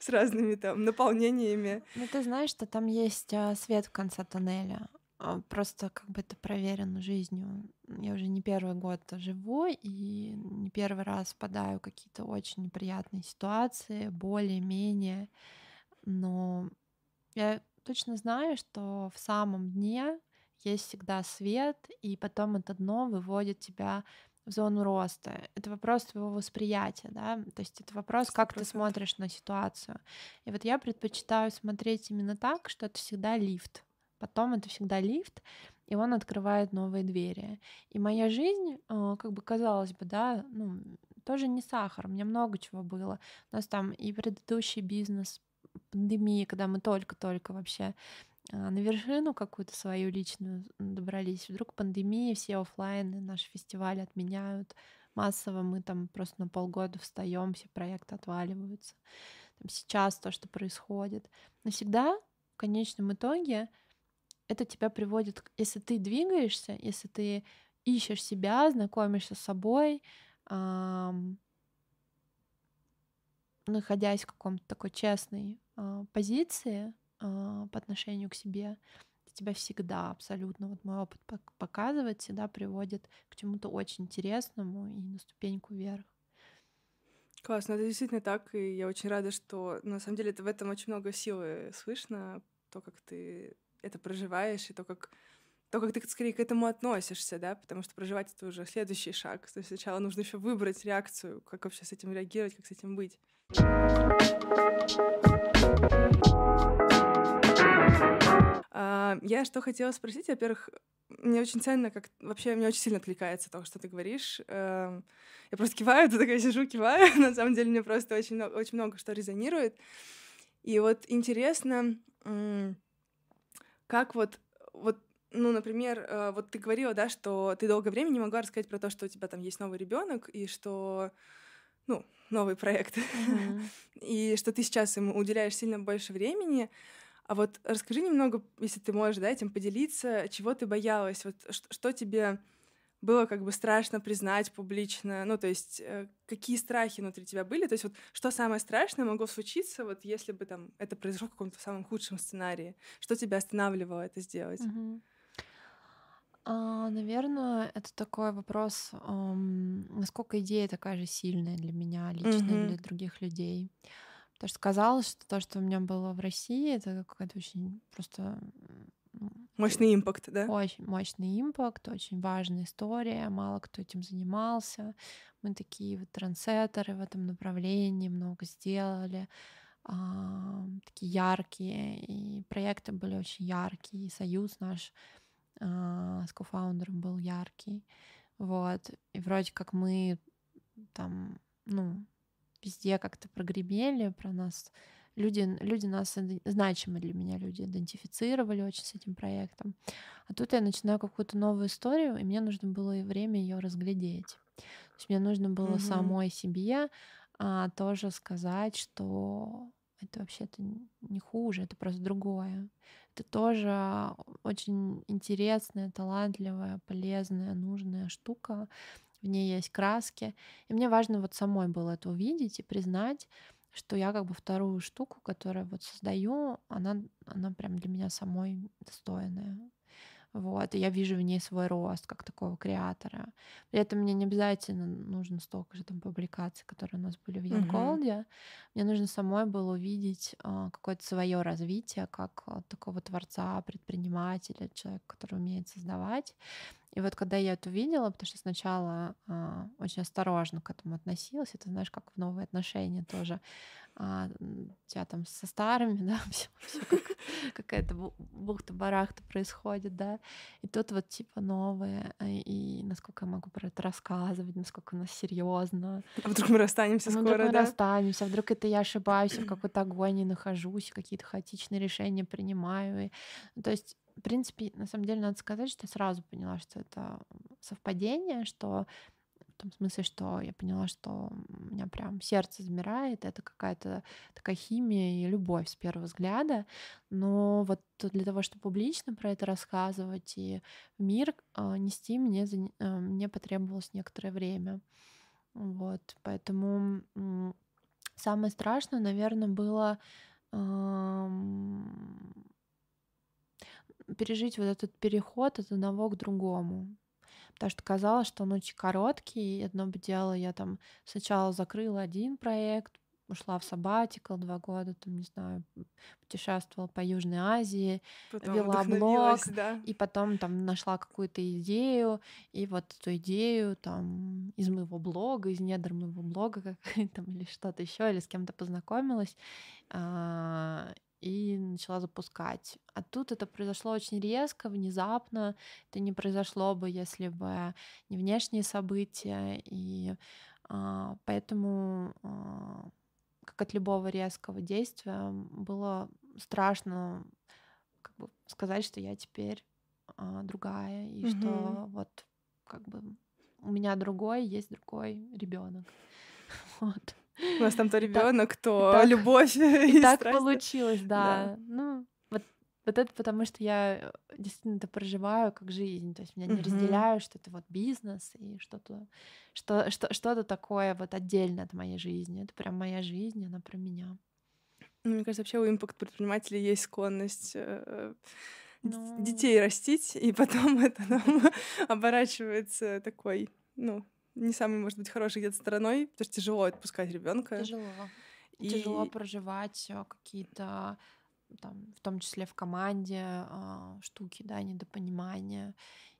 с разными там наполнениями. Ну ты знаешь, что там есть а, свет в конце тоннеля. А, просто как бы это проверено жизнью. Я уже не первый год живу и не первый раз впадаю в какие-то очень неприятные ситуации, более-менее. Но я точно знаю, что в самом дне есть всегда свет, и потом это дно выводит тебя в зону роста. Это вопрос твоего восприятия, да, то есть это вопрос, как 100%. ты смотришь на ситуацию. И вот я предпочитаю смотреть именно так, что это всегда лифт. Потом это всегда лифт, и он открывает новые двери. И моя жизнь, э, как бы казалось бы, да, ну, тоже не сахар, у меня много чего было. У нас там и предыдущий бизнес, пандемия, когда мы только-только вообще э, на вершину какую-то свою личную добрались. Вдруг пандемия, все офлайны, наши фестивали отменяют массово, мы там просто на полгода встаем, все проекты отваливаются. Там сейчас то, что происходит. Но всегда в конечном итоге это тебя приводит, если ты двигаешься, если ты ищешь себя, знакомишься с собой, эм, находясь в каком-то такой честной э, позиции э, по отношению к себе, тебя всегда абсолютно, вот мой опыт показывает, всегда приводит к чему-то очень интересному и на ступеньку вверх. Классно, это действительно так, и я очень рада, что на самом деле это в этом очень много силы слышно, то, как ты это проживаешь, и то, как то, как ты скорее к этому относишься, да, потому что проживать это уже следующий шаг. То есть сначала нужно еще выбрать реакцию, как вообще с этим реагировать, как с этим быть. А, я что хотела спросить, во-первых, мне очень ценно, как вообще мне очень сильно откликается то, что ты говоришь. Эм, я просто киваю, ты такая сижу, киваю. На самом деле мне просто очень, очень много что резонирует. И вот интересно, как вот, вот ну, например, э, вот ты говорила, да, что ты долгое время не могла рассказать про то, что у тебя там есть новый ребенок и что, ну, новый проект, mm-hmm. и что ты сейчас ему уделяешь сильно больше времени. А вот расскажи немного, если ты можешь, да, этим поделиться, чего ты боялась, вот что, что тебе было как бы страшно признать публично, ну, то есть э, какие страхи внутри тебя были, то есть вот что самое страшное могло случиться, вот если бы там это произошло в каком-то самом худшем сценарии, что тебя останавливало это сделать? А, наверное, это такой вопрос, насколько идея такая же сильная для меня лично Мгм. для других людей. Потому что казалось, что то, что у меня было в России, это какая-то очень просто Мощный импакт, да? очень мощный импакт, очень важная история, мало кто этим занимался. Мы такие вот трендсеттеры в этом направлении, много сделали, а, такие яркие, и проекты были очень яркие, и союз наш а, с кофаундером был яркий. Вот. И вроде как мы там, ну, везде как-то прогремели, про нас люди, люди нас, значимые для меня люди, идентифицировали очень с этим проектом. А тут я начинаю какую-то новую историю, и мне нужно было и время ее разглядеть. То есть мне нужно было Мгм. самой себе а, тоже сказать, что это вообще-то не хуже, это просто другое. Это тоже очень интересная, талантливая, полезная, нужная штука. В ней есть краски. И мне важно вот самой было это увидеть и признать, что я как бы вторую штуку, которую вот создаю, она, она прям для меня самой достойная. Вот, и я вижу в ней свой рост как такого креатора. При этом мне не обязательно нужно столько же там публикаций, которые у нас были в. Янголде. Мне нужно самой было увидеть а, какое-то свое развитие как такого творца, предпринимателя, человека, который умеет создавать. И вот когда я это увидела, потому что сначала а, очень осторожно к этому относилась, это знаешь, как в новые отношения тоже. А, тебя там со старыми, да, все, как, какая-то бу- бухта-барахта происходит, да. И тут вот типа новые, а, и насколько я могу про это рассказывать, насколько у нас серьезно. А вдруг мы расстанемся Ну, вдруг скоро, мы да? расстанемся, вдруг это я ошибаюсь, в какой-то агонии нахожусь, какие-то хаотичные решения принимаю. И, ну, то есть, в принципе, на самом деле, надо сказать, что я сразу поняла, что это совпадение, что том смысле, что я поняла, что у меня прям сердце замирает, это какая-то такая химия и любовь с первого взгляда. Но вот для того, чтобы публично про это рассказывать и в мир а, нести, мне, а, мне потребовалось некоторое время. Вот, поэтому самое страшное, наверное, было пережить вот этот переход от одного к другому. Потому что казалось, что он очень короткий. И одно бы дело, я там сначала закрыла один проект, ушла в сабатикл два года, там, не знаю, путешествовала по Южной Азии, Потом вела блог, да. и потом там нашла какую-то идею, и вот эту идею там из моего блога, из недр моего блога как, там, или что-то еще, или с кем-то познакомилась, а, и начала запускать. А тут это произошло очень резко, внезапно. Это не произошло бы, если бы не внешние события. И а, поэтому, а, как от любого резкого действия, было страшно как бы сказать, что я теперь а, другая, и Мгм. что вот как бы у меня другой, есть другой ребенок. Вот. У нас там то ребенок, то так- любовь И и так страсть. получилось, Да. да. Ну, вот, вот это потому, что я э, действительно это проживаю как жизнь. То есть меня не разделяю, что это вот бизнес и что-то что, что, что-то такое вот отдельное от моей жизни. Это прям моя жизнь, она про меня. Ну, Мне кажется, вообще у импакт предпринимателей есть склонность э, Ну. детей растить, и потом это нам оборачивается такой, ну, не самой, может быть, хорошей где-то стороной, потому что тяжело отпускать ребенка. Тяжело. Тяжело проживать э, какие-то там, в том числе в команде, а, штуки, да, недопонимания.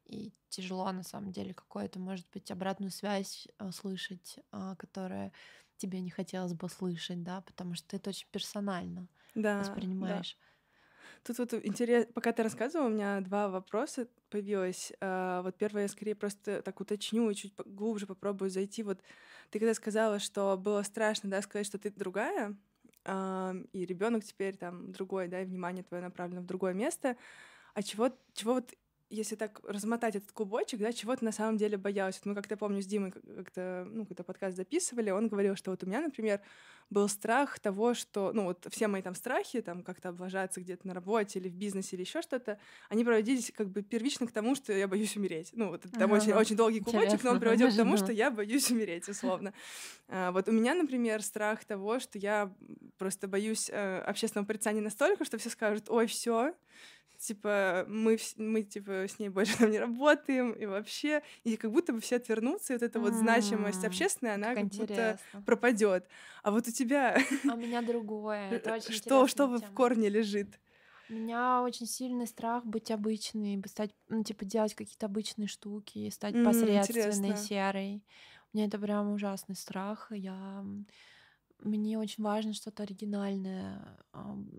И тяжело, на самом деле, какую-то, может быть, обратную связь а, слышать, а, которая тебе не хотелось бы слышать, да, потому что это очень персонально Да, да. Тут вот интересно, пока ты рассказывала, у меня два вопроса появилось. А, Вот первое, я скорее просто так уточню и чуть глубже попробую зайти. Вот ты когда сказала, что было страшно, да, сказать, что ты другая, а, и ребенок теперь там другой, да, и внимание твое направлено в другое место. А чего, чего вот если так размотать этот клубочек, да, чего ты на самом деле боялась? Вот мы как-то, помню, с Димой как-то, ну, какой-то подкаст записывали, он говорил, что вот у меня, например, был страх того, что, ну, вот все мои там страхи, там, как-то облажаться где-то на работе или в бизнесе или еще что-то, они проводились как бы первично к тому, что я боюсь умереть. Ну, вот там ага, очень, очень долгий клубочек, интересно, но он приводил к тому, что я боюсь умереть, условно. А, вот у меня, например, страх того, что я просто боюсь э, общественного порицания настолько, что все скажут, ой, все, типа, мы, мы, типа, с ней больше там не работаем, и вообще, и как будто бы все отвернутся, и вот эта вот значимость общественная, она как будто пропадет. А вот у тебя... А у меня другое. Что, что в корне лежит? У меня очень сильный страх быть обычной, стать, ну, типа, делать какие-то обычные штуки, стать mm, посредственной, интересно. серой. У меня это прям ужасный страх. Я мне очень важно что-то оригинальное.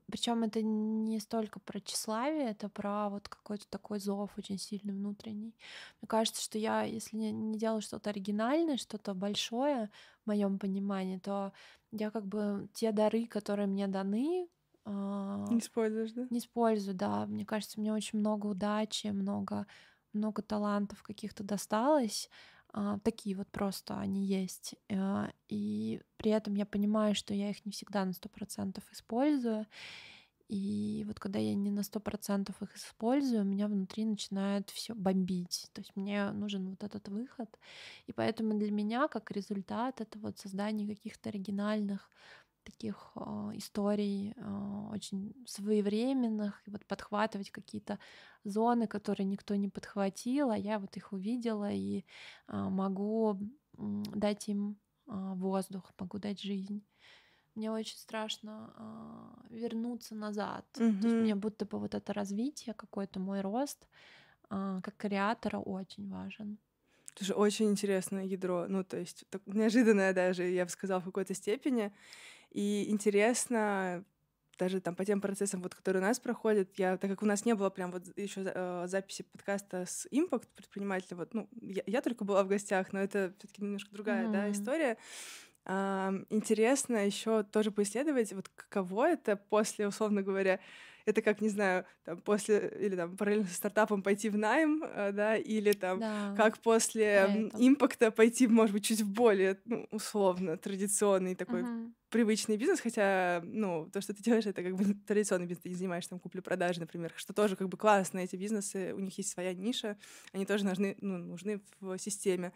Причем это не столько про тщеславие, это про вот какой-то такой зов очень сильный внутренний. Мне кажется, что я, если не делаю что-то оригинальное, что-то большое в моем понимании, то я как бы те дары, которые мне даны, не используешь, да? Не использую, да. Мне кажется, мне очень много удачи, много, много талантов каких-то досталось. А, такие вот просто они есть. А, и при этом я понимаю, что я их не всегда на сто процентов использую. И вот когда я не на сто процентов их использую, меня внутри начинает все бомбить. То есть мне нужен вот этот выход. И поэтому для меня, как результат, это вот создание каких-то оригинальных таких э, историй э, очень своевременных, и вот подхватывать какие-то зоны, которые никто не подхватил, а я вот их увидела и э, могу дать им воздух, могу дать жизнь. Мне очень страшно вернуться назад. Mm-hmm. То есть мне будто бы вот это развитие, какой-то мой рост как креатора очень важен. Это же очень интересное ядро, ну, то есть так неожиданное даже, я бы сказала, в какой-то степени. И интересно, даже там по тем процессам, вот, которые у нас проходят, я, так как у нас не было прям вот еще э, записи подкаста с Impact предпринимателя, вот, ну, я, я только была в гостях, но это все-таки немножко другая, mm-hmm. да, история. А, интересно еще тоже поисследовать, вот каково это после, условно говоря, это как, не знаю, там, после или там параллельно со стартапом пойти в найм, э, да, или там да, как после импакта пойти, может быть, чуть в более, ну, условно, традиционный такой угу. привычный бизнес, хотя, ну, то, что ты делаешь, это как бы традиционный бизнес, ты не занимаешься там куплей-продажи, например, что тоже как бы классно, эти бизнесы, у них есть своя ниша, они тоже нужны, ну, нужны в системе.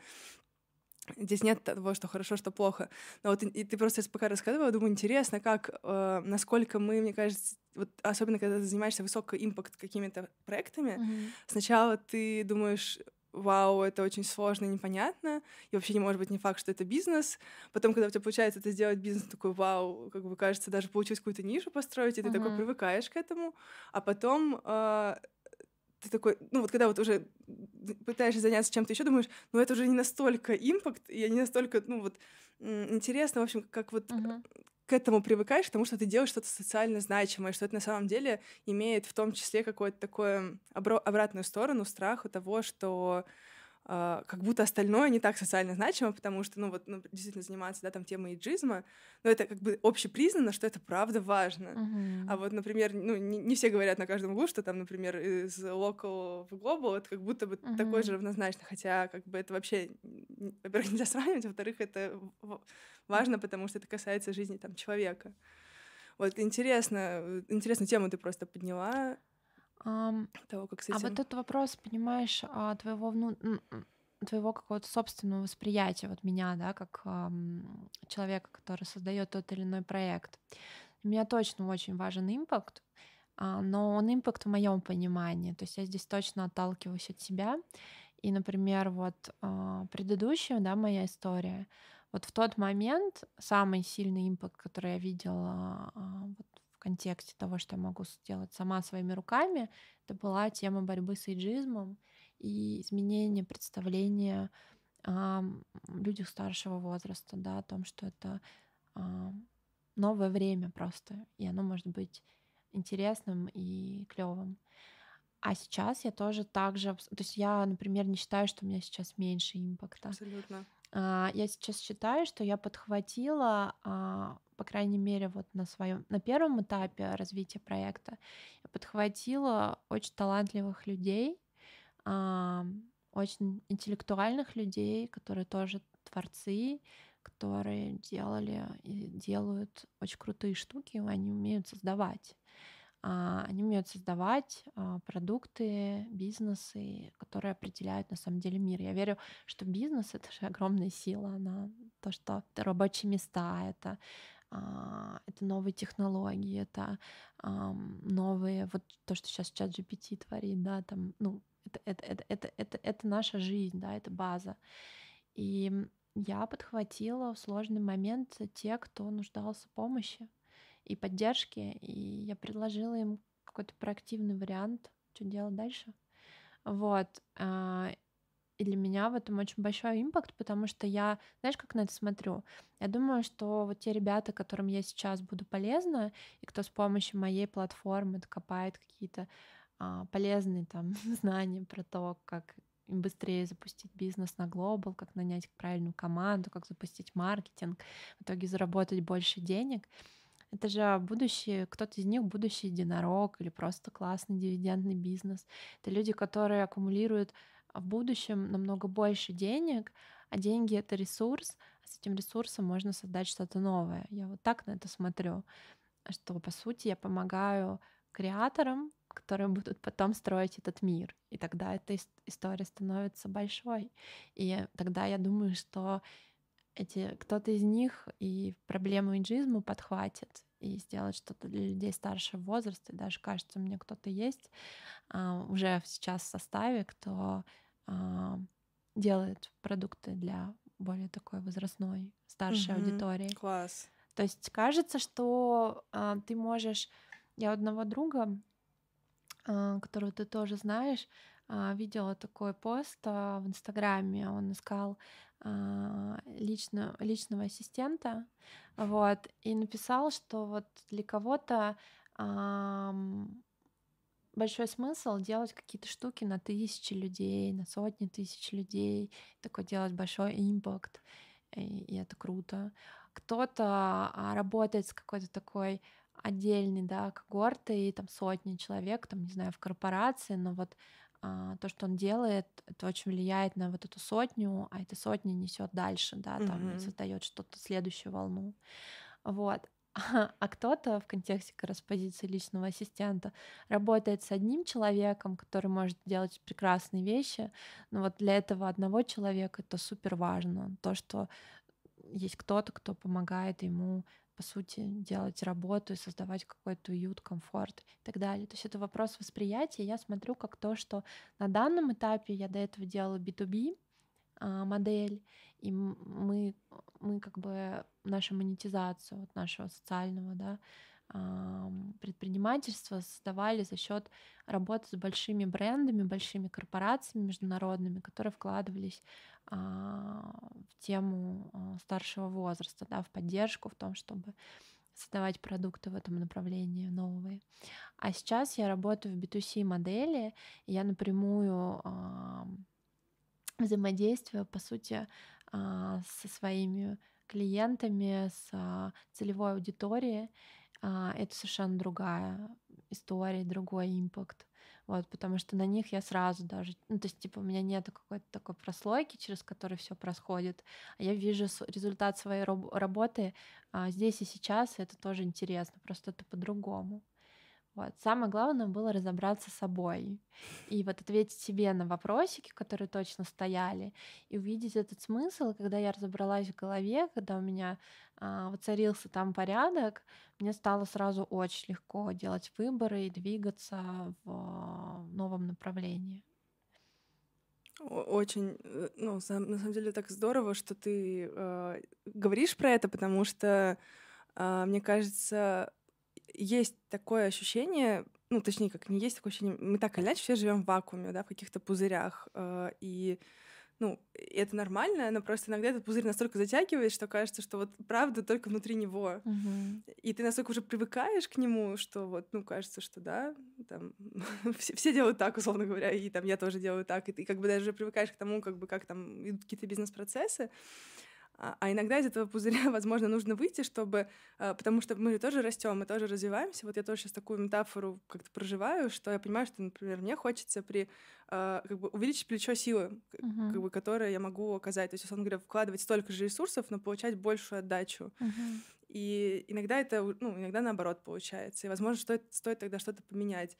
Здесь нет того, что хорошо, что плохо. Но вот и, и ты просто пока рассказывала, думаю, интересно, как, э, насколько мы, мне кажется, вот особенно когда ты занимаешься высокой импакт какими-то проектами, mm-hmm. сначала ты думаешь, вау, это очень сложно и непонятно, и вообще не может быть не факт, что это бизнес. Потом, когда у тебя получается это сделать бизнес, такой, вау, как бы кажется, даже получилось какую-то нишу построить, и ты uh-huh. такой привыкаешь к этому. А потом э, ты такой, ну вот когда вот уже пытаешься заняться чем-то еще, думаешь, ну это уже не настолько импакт, и не настолько, ну вот интересно, в общем, как вот uh-huh. к этому привыкаешь, потому что ты делаешь что-то социально значимое, что это на самом деле имеет в том числе какое-то такое обро- обратную сторону страха того, что как будто остальное не так социально значимо, потому что, ну, вот, ну, действительно заниматься, да, там, темой иджизма, но это как бы общепризнано, что это правда важно. Uh-huh. А вот, например, ну, не, не все говорят на каждом углу, что там, например, из local в global это как будто бы uh-huh. такое же равнозначно, хотя как бы это вообще, во-первых, нельзя сравнивать, во-вторых, это важно, потому что это касается жизни там человека. Вот интересно, интересную тему ты просто подняла. Того, как с этим... А вот этот вопрос, понимаешь, а, твоего вну... твоего какого-то собственного восприятия вот меня, да, как эм, человека, который создает тот или иной проект. Для меня точно очень важен импакт, э, но он импакт в моем понимании. То есть я здесь точно отталкиваюсь от себя. И, например, вот э, предыдущая, да, моя история, вот в тот момент самый сильный импакт, который я видела э, вот контексте того, что я могу сделать сама своими руками, это была тема борьбы с эйджизмом и изменение представления о людях старшего возраста, да, о том, что это а, новое время просто, и оно может быть интересным и клевым. А сейчас я тоже так же, то есть я, например, не считаю, что у меня сейчас меньше импакта. Абсолютно. А, я сейчас считаю, что я подхватила, а, по крайней мере, вот на своем, на первом этапе развития проекта, я подхватила очень талантливых людей, а, очень интеллектуальных людей, которые тоже творцы, которые делали и делают очень крутые штуки, они умеют создавать. А, они умеют создавать а, продукты, бизнесы, которые определяют на самом деле мир. Я верю, что бизнес — это же огромная сила, она то, что это рабочие места, это а, это новые технологии, это новые, вот то, что сейчас чат GPT творит, да, там, ну, это, это, это, это, это, это наша жизнь, да, это база. И я подхватила в сложный момент те, кто нуждался в помощи и поддержке, и я предложила им какой-то проактивный вариант, что делать дальше. Вот. А, и для меня в этом очень большой импакт, потому что я, знаешь, как на это смотрю? Я думаю, что вот те ребята, которым я сейчас буду полезна, и кто с помощью моей платформы копает какие-то а, полезные там знания про то, как им быстрее запустить бизнес на глобал, как нанять правильную команду, как запустить маркетинг, в итоге заработать больше денег. Это же будущее, кто-то из них будущий единорог или просто классный дивидендный бизнес. Это люди, которые аккумулируют в будущем намного больше денег, а деньги — это ресурс, а с этим ресурсом можно создать что-то новое. Я вот так на это смотрю, что, по сути, я помогаю креаторам, которые будут потом строить этот мир. И тогда эта история становится большой. И тогда я думаю, что эти, кто-то из них и проблему иджизма подхватит и сделать что-то для людей старшего возраста. И даже, кажется, мне кто-то есть а, уже сейчас в составе, кто а, делает продукты для более такой возрастной, старшей угу, аудитории. Класс. То есть кажется, что а, ты можешь... Я одного друга, а, которого ты тоже знаешь, видела такой пост а, в Инстаграме. Он искал а, лично, личного ассистента, вот, и написал, что вот для кого-то а, большой смысл делать какие-то штуки на тысячи людей, на сотни тысяч людей, такой делать большой импакт, и, и это круто. Кто-то а, работает с какой-то такой отдельной, да, когортой, там сотни человек, там, не знаю, в корпорации, но вот а, то, что он делает, это очень влияет на вот эту сотню, а эта сотня несет дальше, да, там mm-hmm. создает что-то следующую волну. Вот. А кто-то в контексте как раз позиции личного ассистента работает с одним человеком, который может делать прекрасные вещи, но вот для этого одного человека это супер важно. То, что есть кто-то, кто помогает ему по сути, делать работу и создавать какой-то уют, комфорт и так далее. То есть это вопрос восприятия. Я смотрю как то, что на данном этапе я до этого делала B2B а, модель, и мы, мы как бы нашу монетизацию вот нашего социального, да, предпринимательства создавали за счет работы с большими брендами, большими корпорациями международными, которые вкладывались а, в тему а, старшего возраста, да, в поддержку, в том, чтобы создавать продукты в этом направлении новые. А сейчас я работаю в B2C модели, и я напрямую взаимодействую, по сути, со своими клиентами, с целевой аудиторией, а, это совершенно другая история, другой импакт. Вот, потому что на них я сразу даже, ну, то есть, типа, у меня нет какой-то такой прослойки, через которую все происходит, а я вижу результат своей раб- работы а, здесь и сейчас, и это тоже интересно, просто это по-другому. Вот. Самое главное было разобраться с собой и вот ответить себе на вопросики, которые точно стояли, и увидеть этот смысл. Когда я разобралась в голове, когда у меня а, воцарился там порядок, мне стало сразу очень легко делать выборы и двигаться в новом направлении. Очень, э, ну, на самом деле так здорово, что ты э, говоришь про это, потому что, э, мне кажется, есть такое ощущение, ну, точнее, как не есть такое ощущение, мы так или иначе все живем в вакууме, да, в каких-то пузырях, э, и ну, это нормально, но просто иногда этот пузырь настолько затягивает, что кажется, что вот правда только внутри него. Угу. И ты настолько уже привыкаешь к нему, что вот, ну, кажется, что да, там все, все делают так, условно говоря, и там я тоже делаю так, и ты как бы даже привыкаешь к тому, как бы как там идут какие-то бизнес-процессы. А, а иногда из этого пузыря, возможно, нужно выйти, чтобы... А, потому что мы же тоже растем, мы тоже развиваемся. Вот я тоже сейчас такую метафору как-то проживаю, что я понимаю, что, например, мне хочется при а, как бы увеличить плечо силы, uh-huh. как бы, которое я могу оказать. То есть, условно говоря, вкладывать столько же ресурсов, но получать большую отдачу. Uh-huh. И иногда это, ну, иногда наоборот получается. И, возможно, стоит, стоит тогда что-то поменять.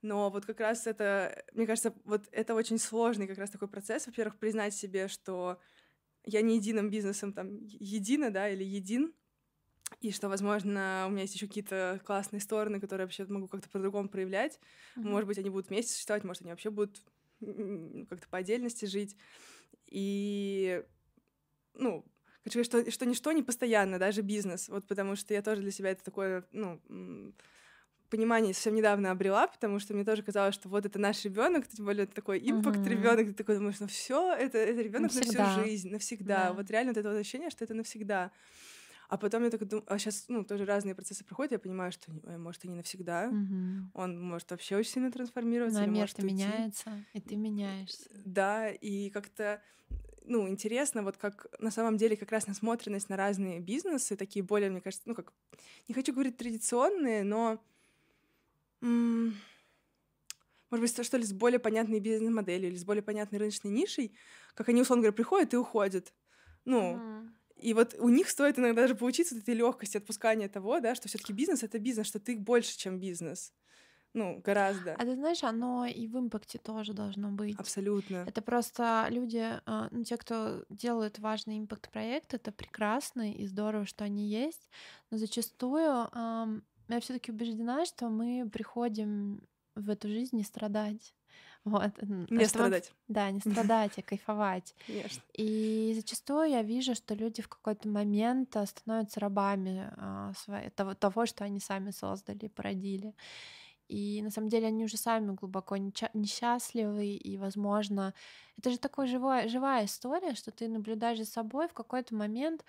Но вот как раз это, мне кажется, вот это очень сложный как раз такой процесс. Во-первых, признать себе, что я не единым бизнесом там едина, да, или един, и что, возможно, у меня есть еще какие-то классные стороны, которые я вообще могу как-то по-другому проявлять. Mm-hmm. Может быть, они будут вместе существовать, может, они вообще будут как-то по отдельности жить. И, ну, хочу сказать, что, что ничто не постоянно, даже бизнес. Вот потому что я тоже для себя это такое, ну, понимание совсем недавно обрела, потому что мне тоже казалось, что вот это наш ребенок, тем более это такой импакт ребенок, ты такой думаешь, ну все, это, это ребенок на всю жизнь, навсегда. Да. Вот реально вот это вот ощущение, что это навсегда. А потом я так думаю, а сейчас, ну, тоже разные процессы проходят, я понимаю, что, может, и не навсегда. Угу. Он может вообще очень сильно трансформироваться. Но мир может меняется, и ты меняешься. Да, и как-то ну, интересно, вот как на самом деле как раз насмотренность на разные бизнесы, такие более, мне кажется, ну, как, не хочу говорить традиционные, но может быть, что ли, с более понятной бизнес-моделью или с более понятной рыночной нишей, как они, условно говоря, приходят и уходят. Ну, mm. и вот у них стоит иногда даже поучиться этой легкости отпускания того, да, что все-таки бизнес это бизнес, что ты больше, чем бизнес. Ну, гораздо. А ты знаешь, оно и в импакте тоже должно быть. Абсолютно. Это просто люди, а, ну, те, кто делают важный импакт-проект, это прекрасно и здорово, что они есть, но зачастую я все-таки убеждена, что мы приходим в эту жизнь не страдать. Вот. Не страдать. Вот, да, не страдать, а кайфовать. Конечно. И зачастую я вижу, что люди в какой-то момент а, становятся рабами а, своей, того, того, что они сами создали, породили. И на самом деле они уже сами глубоко несчастливы, и, возможно, это же такая живая, живая история, что ты наблюдаешь за собой в какой-то момент,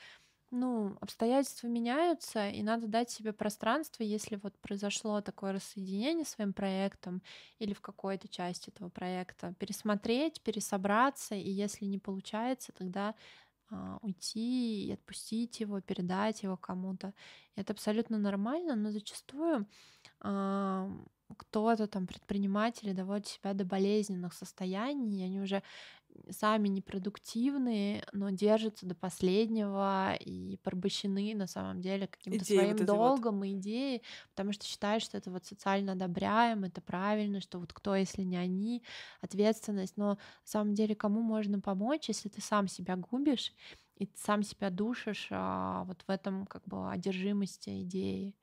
ну, обстоятельства меняются, и надо дать себе пространство, если вот произошло такое рассоединение своим проектом или в какой-то части этого проекта, пересмотреть, пересобраться, и если не получается, тогда а, уйти и отпустить его, передать его кому-то. Это абсолютно нормально, но зачастую а, кто-то там предприниматели доводят себя до болезненных состояний, и они уже сами непродуктивные, но держатся до последнего и порабощены на самом деле каким-то Идеи своим вот долгом вот. и идеей, потому что считают, что это вот социально одобряем, это правильно, что вот кто, если не они, ответственность. Но на самом деле кому можно помочь, если ты сам себя губишь и ты сам себя душишь а, вот в этом как бы одержимости идеи.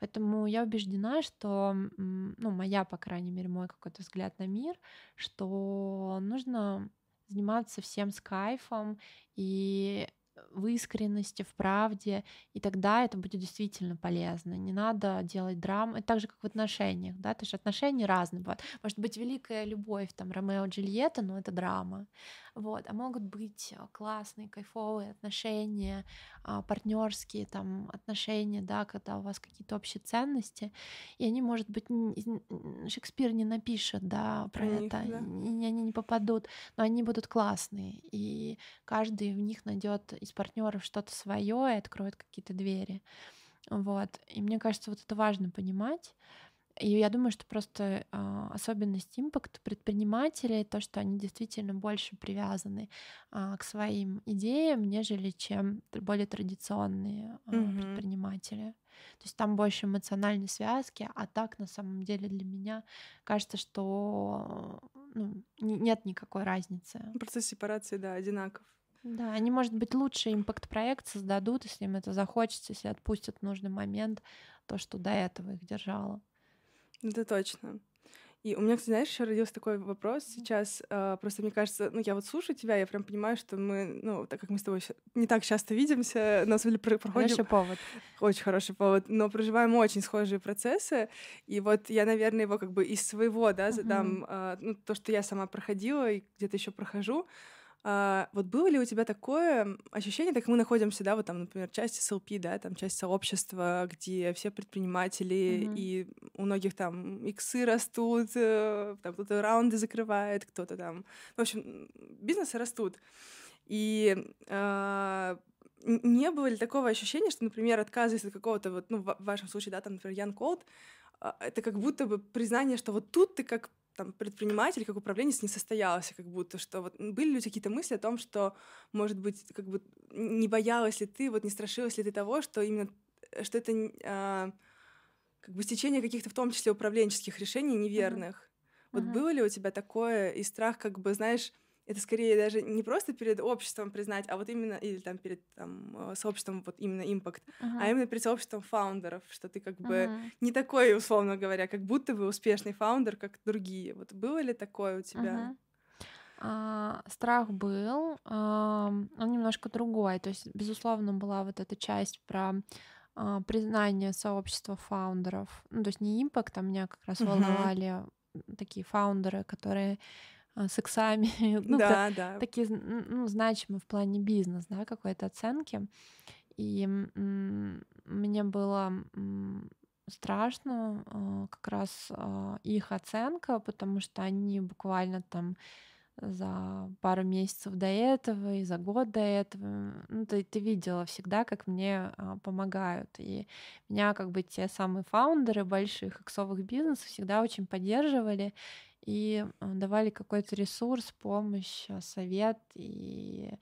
Поэтому я убеждена, что, ну, моя, по крайней мере, мой какой-то взгляд на мир, что нужно заниматься всем с кайфом и в искренности, в правде, и тогда это будет действительно полезно. Не надо делать драм. Это так же, как в отношениях, да, то есть отношения разные бывают. Может быть, великая любовь, там, Ромео и Джульетта, но это драма. Вот. А могут быть а, классные, кайфовые отношения, а, партнерские там отношения, да, когда у вас какие-то общие ценности, и они, может быть, Шекспир не напишет, да, про Про это, да. и они не попадут, но они будут классные, и каждый в них найдет из партнеров что-то свое и откроет какие-то двери. Вот. И мне кажется, вот это важно понимать. И я думаю, что просто э, особенность импакт предпринимателей то, что они действительно больше привязаны э, к своим идеям, нежели чем более традиционные э, mm-hmm. предприниматели. То есть там больше эмоциональной связки, а так на самом деле для меня кажется, что ну, нет никакой разницы. Процесс сепарации, да, одинаков. Да, они, может быть, лучше импакт-проект создадут, если им это захочется, если отпустят в нужный момент то, что до этого их держало. Это точно. И у меня, кстати, знаешь, еще родился такой вопрос сейчас. Э, просто мне кажется, ну, я вот слушаю тебя, я прям понимаю, что мы, ну, так как мы с тобой не так часто видимся, на самом деле проходим... Хороший повод. Очень хороший повод, но проживаем очень схожие процессы. И вот я, наверное, его как бы из своего, да, задам, uh-huh. э, ну, то, что я сама проходила и где-то еще прохожу, а, вот было ли у тебя такое ощущение, так мы находимся, да, вот там, например, часть SLP, да, там часть сообщества, где все предприниматели, mm-hmm. и у многих там иксы растут, э, там кто-то раунды закрывает, кто-то там, в общем, бизнесы растут. И э, не было ли такого ощущения, что, например, отказываясь от какого-то, вот, ну, в вашем случае, да, там, например, Ян Колд, а, это как будто бы признание, что вот тут ты как там предприниматель, как управленец не состоялся, как будто что вот были ли у тебя какие-то мысли о том, что, может быть, как бы не боялась ли ты, вот не страшилась ли ты того, что именно что это а, как бы стечение каких-то, в том числе, управленческих решений неверных. Uh-huh. Вот uh-huh. было ли у тебя такое и страх, как бы, знаешь, это скорее даже не просто перед обществом признать, а вот именно, или там перед там, э, сообществом, вот именно импакт, uh-huh. а именно перед сообществом фаундеров, что ты как бы uh-huh. не такой, условно говоря, как будто бы успешный фаундер, как другие. Вот было ли такое у тебя? Uh-huh. А, страх был, а, он немножко другой. То есть, безусловно, была вот эта часть про а, признание сообщества фаундеров. Ну, то есть не импакт, а меня как раз uh-huh. волновали такие фаундеры, которые с иксами, ну, да, та, да. такие ну, значимые в плане бизнес, да, какой-то оценки. И мне было страшно а, как раз а, их оценка, потому что они буквально там за пару месяцев до этого и за год до этого. Ну, ты, ты видела всегда, как мне а, помогают. И меня как бы те самые фаундеры больших иксовых бизнесов всегда очень поддерживали и э, давали какой-то ресурс, помощь, э, совет. И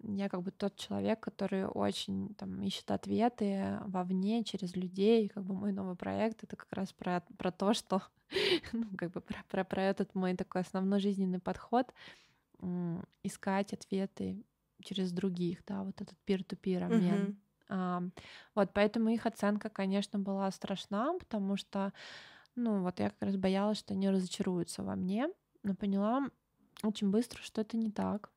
я как бы тот человек, который очень там ищет ответы вовне, через людей. Как бы мой новый проект это как раз про, про то, что ну, как бы про, про, про этот мой такой основной жизненный подход искать ответы через других, да, вот этот peer-to-peer обмен. Uh-huh. А, вот, поэтому их оценка, конечно, была страшна, потому что ну, вот я как раз боялась, что они разочаруются во мне, но поняла очень быстро, что это не так.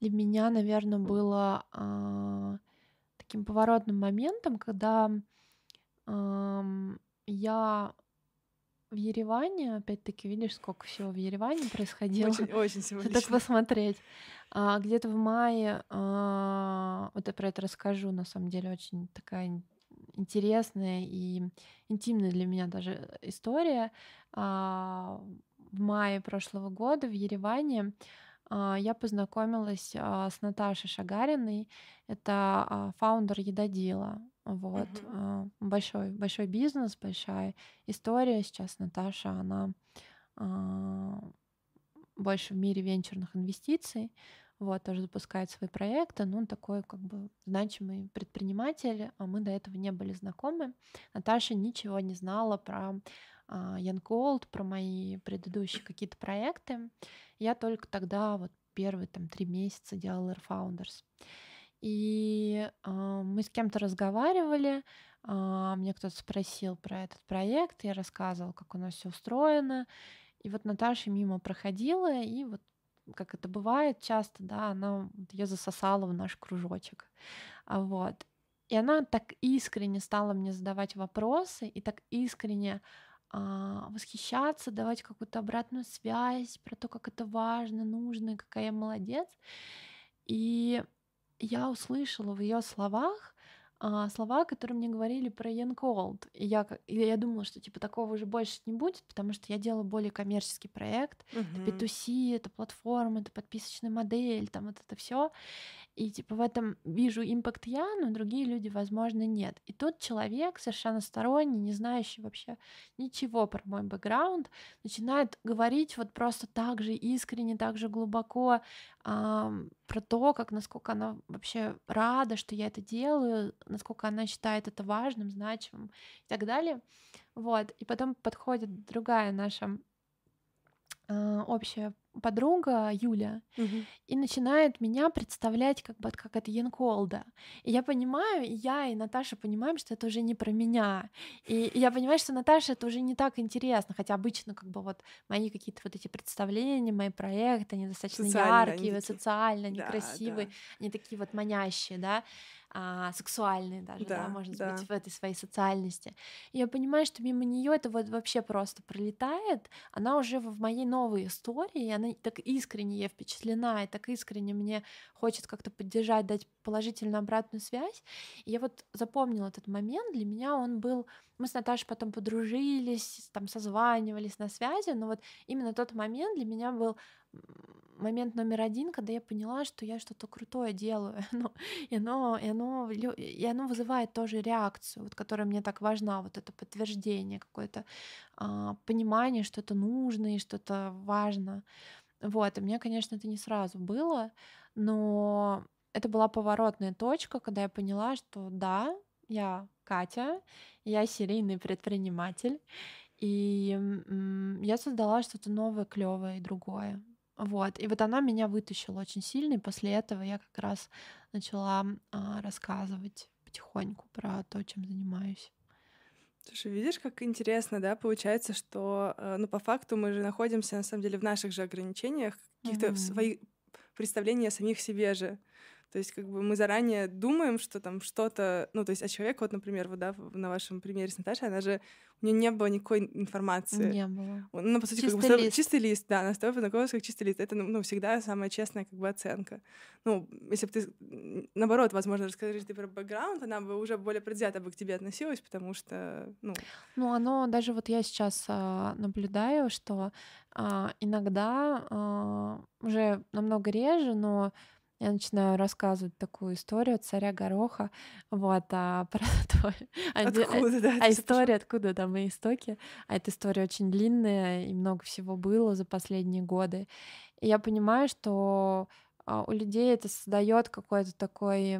Для меня, наверное, было э, таким поворотным моментом, когда э, я в Ереване, опять-таки, видишь, сколько всего в Ереване происходило. Очень, очень символично. Так посмотреть. А, где-то в мае, а, вот я про это расскажу, на самом деле, очень такая интересная и интимная для меня даже история. А, в мае прошлого года в Ереване а, я познакомилась а, с Наташей Шагариной. Это фаундер Едодила. Вот. Uh-huh. Большой, большой бизнес, большая история. Сейчас Наташа, она больше в мире венчурных инвестиций вот, тоже запускает свои проекты, но он такой как бы значимый предприниматель, а мы до этого не были знакомы. Наташа ничего не знала про а, Young Gold, про мои предыдущие какие-то проекты. Я только тогда, вот первые там три месяца делала Air Founders. И э, мы с кем-то разговаривали, э, мне кто-то спросил про этот проект, я рассказывала, как у нас все устроено. И вот Наташа мимо проходила, и вот как это бывает часто, да, она ее засосала в наш кружочек. А вот. И она так искренне стала мне задавать вопросы и так искренне а, восхищаться, давать какую-то обратную связь про то, как это важно, нужно, какая я молодец. И я услышала в ее словах а, слова, которые мне говорили про Ян Колд. И я, и я думала, что типа такого уже больше не будет, потому что я делала более коммерческий проект. Uh-huh. Это B2C, это платформа, это подписочная модель, там вот это все. И типа в этом вижу импакт я, но другие люди, возможно, нет. И тут человек совершенно сторонний, не знающий вообще ничего про мой бэкграунд, начинает говорить вот просто так же искренне, так же глубоко а, про то, как насколько она вообще рада, что я это делаю, насколько она считает это важным, значимым и так далее. Вот. И потом подходит другая наша общая подруга Юля угу. и начинает меня представлять как бы как это Янколда. И я понимаю, и я и Наташа понимаем, что это уже не про меня. И, и я понимаю, что Наташа это уже не так интересно, хотя обычно как бы вот мои какие-то вот эти представления, мои проекты, они достаточно социальные, яркие, они вот, социальные, они да, красивые, да. они такие вот манящие, да а, сексуальные даже, да, да можно да. сказать, в этой своей социальности. И я понимаю, что мимо нее это вот вообще просто пролетает. Она уже в моей новой истории, и она так искренне я впечатлена, и так искренне мне хочет как-то поддержать, дать положительную обратную связь. И я вот запомнила этот момент, для меня он был... Мы с Наташей потом подружились, там созванивались на связи, но вот именно тот момент для меня был момент номер один, когда я поняла, что я что-то крутое делаю, ну, и, оно, и, оно, и оно вызывает тоже реакцию, вот, которая мне так важна, вот это подтверждение, какое-то а, понимание, что это нужно и что это важно. Вот, и мне, конечно, это не сразу было, но это была поворотная точка, когда я поняла, что да, я Катя, я серийный предприниматель, и я создала что-то новое, клевое и другое. Вот. И вот она меня вытащила очень сильно, и после этого я как раз начала а, рассказывать потихоньку про то, чем занимаюсь. Слушай, видишь, как интересно, да, получается, что, э, ну, по факту мы же находимся, на самом деле, в наших же ограничениях, каких-то mm-hmm. своих представлений о самих себе же. То есть как бы мы заранее думаем, что там что-то, ну то есть а человек, вот, например, вот, да, на вашем примере с Наташей, она же, у нее не было никакой информации. Не было. Ну, по сути, чистый как бы, лист. чистый лист, да, она с тобой познакомилась как чистый лист. Это, ну, всегда самая честная как бы оценка. Ну, если бы ты, наоборот, возможно, расскажешь ты про бэкграунд, она бы уже более предвзято бы к тебе относилась, потому что, ну... Ну, оно, даже вот я сейчас а, наблюдаю, что а, иногда а, уже намного реже, но я начинаю рассказывать такую историю царя Гороха, вот, а про твой... А откуда, да? А история, откуда, да, мои истоки. А эта история очень длинная, и много всего было за последние годы. И я понимаю, что а, у людей это создает какой-то такой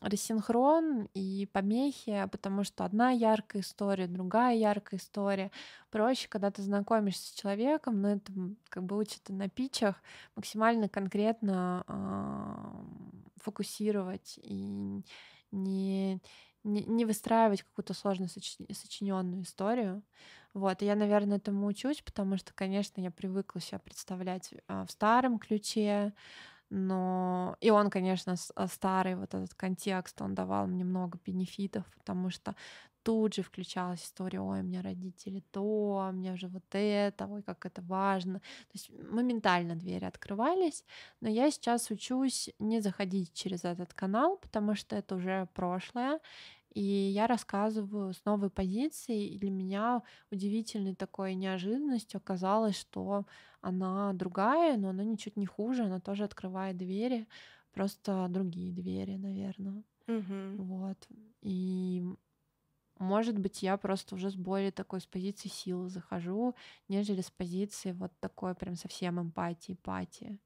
рассинхрон и помехи, потому что одна яркая история, другая яркая история. Проще, когда ты знакомишься с человеком, но это как бы учат на питчах, максимально конкретно э, фокусировать и не, не, не выстраивать какую-то сложно сочиненную историю. Вот, и я, наверное, этому учусь, потому что, конечно, я привыкла себя представлять э, в старом ключе, но и он, конечно, а, старый вот этот контекст, он давал мне много бенефитов, потому что тут же включалась история, ой, у меня родители то, у меня уже вот это, ой, как это важно. То есть моментально двери открывались, но я сейчас учусь не заходить через этот канал, потому что это уже прошлое, и я рассказываю с новой позиции, и для меня удивительной такой неожиданностью оказалось, что она другая, но она ничуть не хуже, она тоже открывает двери, просто другие двери, наверное. Угу. Вот. И может быть, я просто уже с более такой с позиции силы захожу, нежели с позиции вот такой прям совсем эмпатии, патии.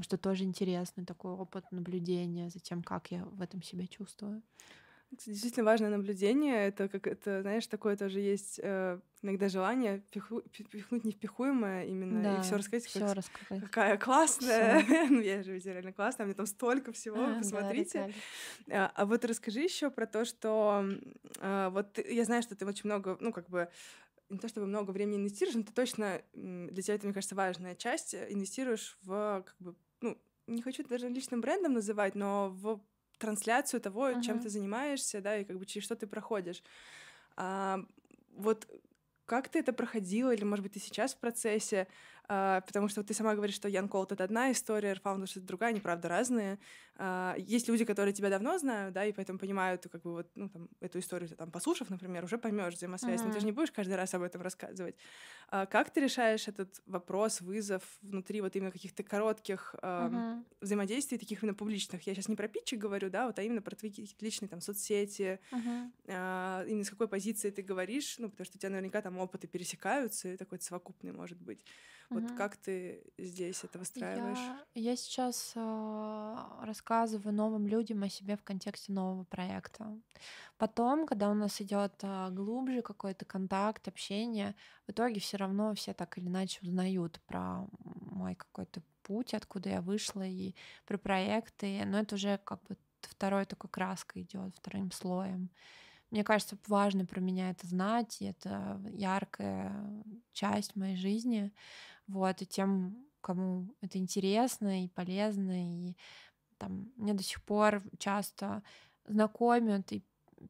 Что тоже интересный такой опыт наблюдения за тем, как я в этом себя чувствую. Действительно важное наблюдение. Это как это, знаешь, такое тоже есть э, иногда желание пиху, пихнуть невпихуемое именно да, и все рассказать, всё как, рассказать. какая классная. ну, я же ведь реально классная, мне там столько всего, а, посмотрите. Да, а, а вот расскажи еще про то, что а, вот я знаю, что ты очень много, ну, как бы не то чтобы много времени инвестируешь, но ты точно для тебя это, мне кажется, важная часть. Инвестируешь в как бы, ну, не хочу даже личным брендом называть, но в трансляцию того, uh-huh. чем ты занимаешься, да, и как бы через что ты проходишь. А, вот как ты это проходила, или, может быть, ты сейчас в процессе? А, потому что вот ты сама говоришь, что Ян Колт — это одна история, Airfounders — это другая, они, правда, разные. А, есть люди, которые тебя давно знают, да, и поэтому понимают, как бы вот, ну, там, эту историю, там, послушав, например, уже поймешь взаимосвязь, mm-hmm. но ты же не будешь каждый раз об этом рассказывать. А, как ты решаешь этот вопрос, вызов внутри вот именно каких-то коротких mm-hmm. взаимодействий, таких именно публичных? Я сейчас не про питчи говорю, да, вот, а именно про твои личные там соцсети, mm-hmm. именно с какой позиции ты говоришь, ну, потому что у тебя наверняка там опыты пересекаются, и такой совокупный может быть. Вот угу. как ты здесь это выстраиваешь? Я, я сейчас э, рассказываю новым людям о себе в контексте нового проекта. Потом, когда у нас идет э, глубже какой-то контакт, общение, в итоге все равно все так или иначе узнают про мой какой-то путь, откуда я вышла, и про проекты. Но это уже как бы второй такой краской идет, вторым слоем. Мне кажется, важно про меня это знать, и это яркая часть моей жизни. Вот, и тем, кому это интересно и полезно, и там мне до сих пор часто знакомят и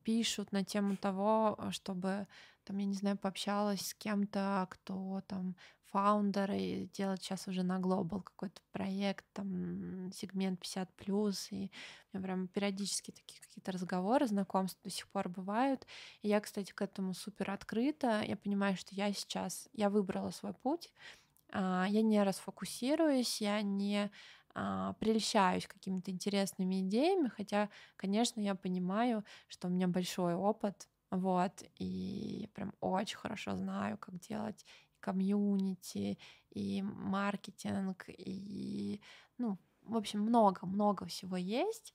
пишут на тему того, чтобы там, я не знаю, пообщалась с кем-то, кто там фаундер и делать сейчас уже на глобал какой-то проект, там сегмент 50 плюс, и у меня прям периодически такие какие-то разговоры, знакомства до сих пор бывают. И я, кстати, к этому супер открыта. Я понимаю, что я сейчас, я выбрала свой путь, а, я не расфокусируюсь, я не а, прельщаюсь какими-то интересными идеями, хотя, конечно, я понимаю, что у меня большой опыт, вот, и я прям очень хорошо знаю, как делать комьюнити, и маркетинг, и, ну, в общем, много-много всего есть,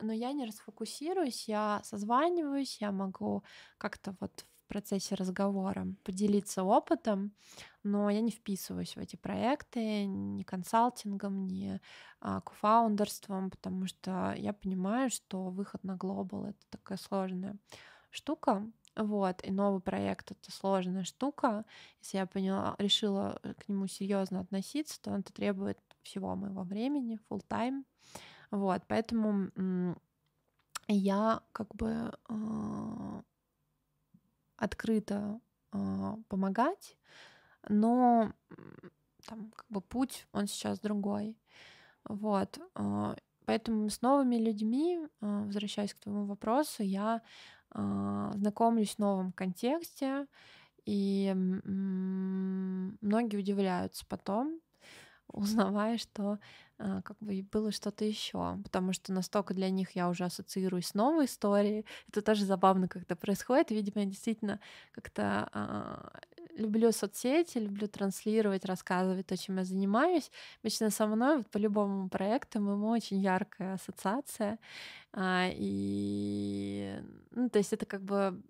но я не расфокусируюсь, я созваниваюсь, я могу как-то вот в процессе разговора поделиться опытом, но я не вписываюсь в эти проекты ни консалтингом, ни а, кофаундерством, потому что я понимаю, что выход на глобал — это такая сложная штука, вот, и новый проект это сложная штука. Если я поняла, решила к нему серьезно относиться, то это требует всего моего времени, full time. Вот, поэтому я как бы э, открыта э, помогать, но там как бы путь он сейчас другой. Вот. Э, поэтому с новыми людьми, э, возвращаясь к твоему вопросу, я э, знакомлюсь в новом контексте, и многие удивляются потом, узнавая, что а, как бы было что-то еще, потому что настолько для них я уже ассоциируюсь с новой историей. Это тоже забавно, когда происходит. Видимо, я действительно как-то а, люблю соцсети, люблю транслировать, рассказывать то, чем я занимаюсь. Обычно со мной вот по любому проекту мы очень яркая ассоциация. А, и, ну, то есть это как бы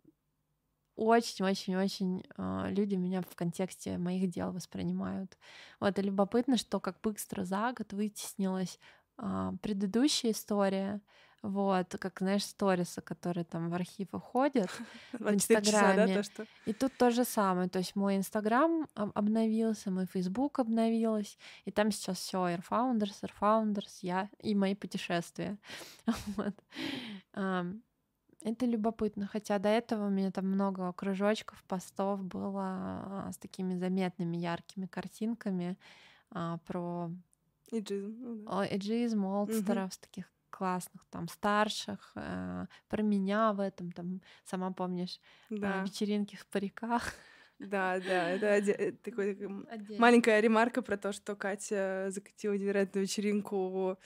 очень-очень-очень э, люди меня в контексте моих дел воспринимают. Вот, и любопытно, что как быстро за год вытеснилась э, предыдущая история, вот, как, знаешь, сторисы, которые там в архив уходят в Инстаграме. Да, то, И тут то же самое. То есть мой Инстаграм обновился, мой Фейсбук обновилась, и там сейчас все Air Founders, Air Founders, я и мои путешествия. вот. Это любопытно, хотя до этого у меня там много кружочков, постов было а, с такими заметными яркими картинками а, про эйджизм, ну, да. эйджизм, олдстеров, угу. таких классных, там, старших, э, про меня в этом, там, сама помнишь, а, да. вечеринки в париках. Да, да, это оде- э, такой, маленькая ремарка про то, что Катя закатила невероятную вечеринку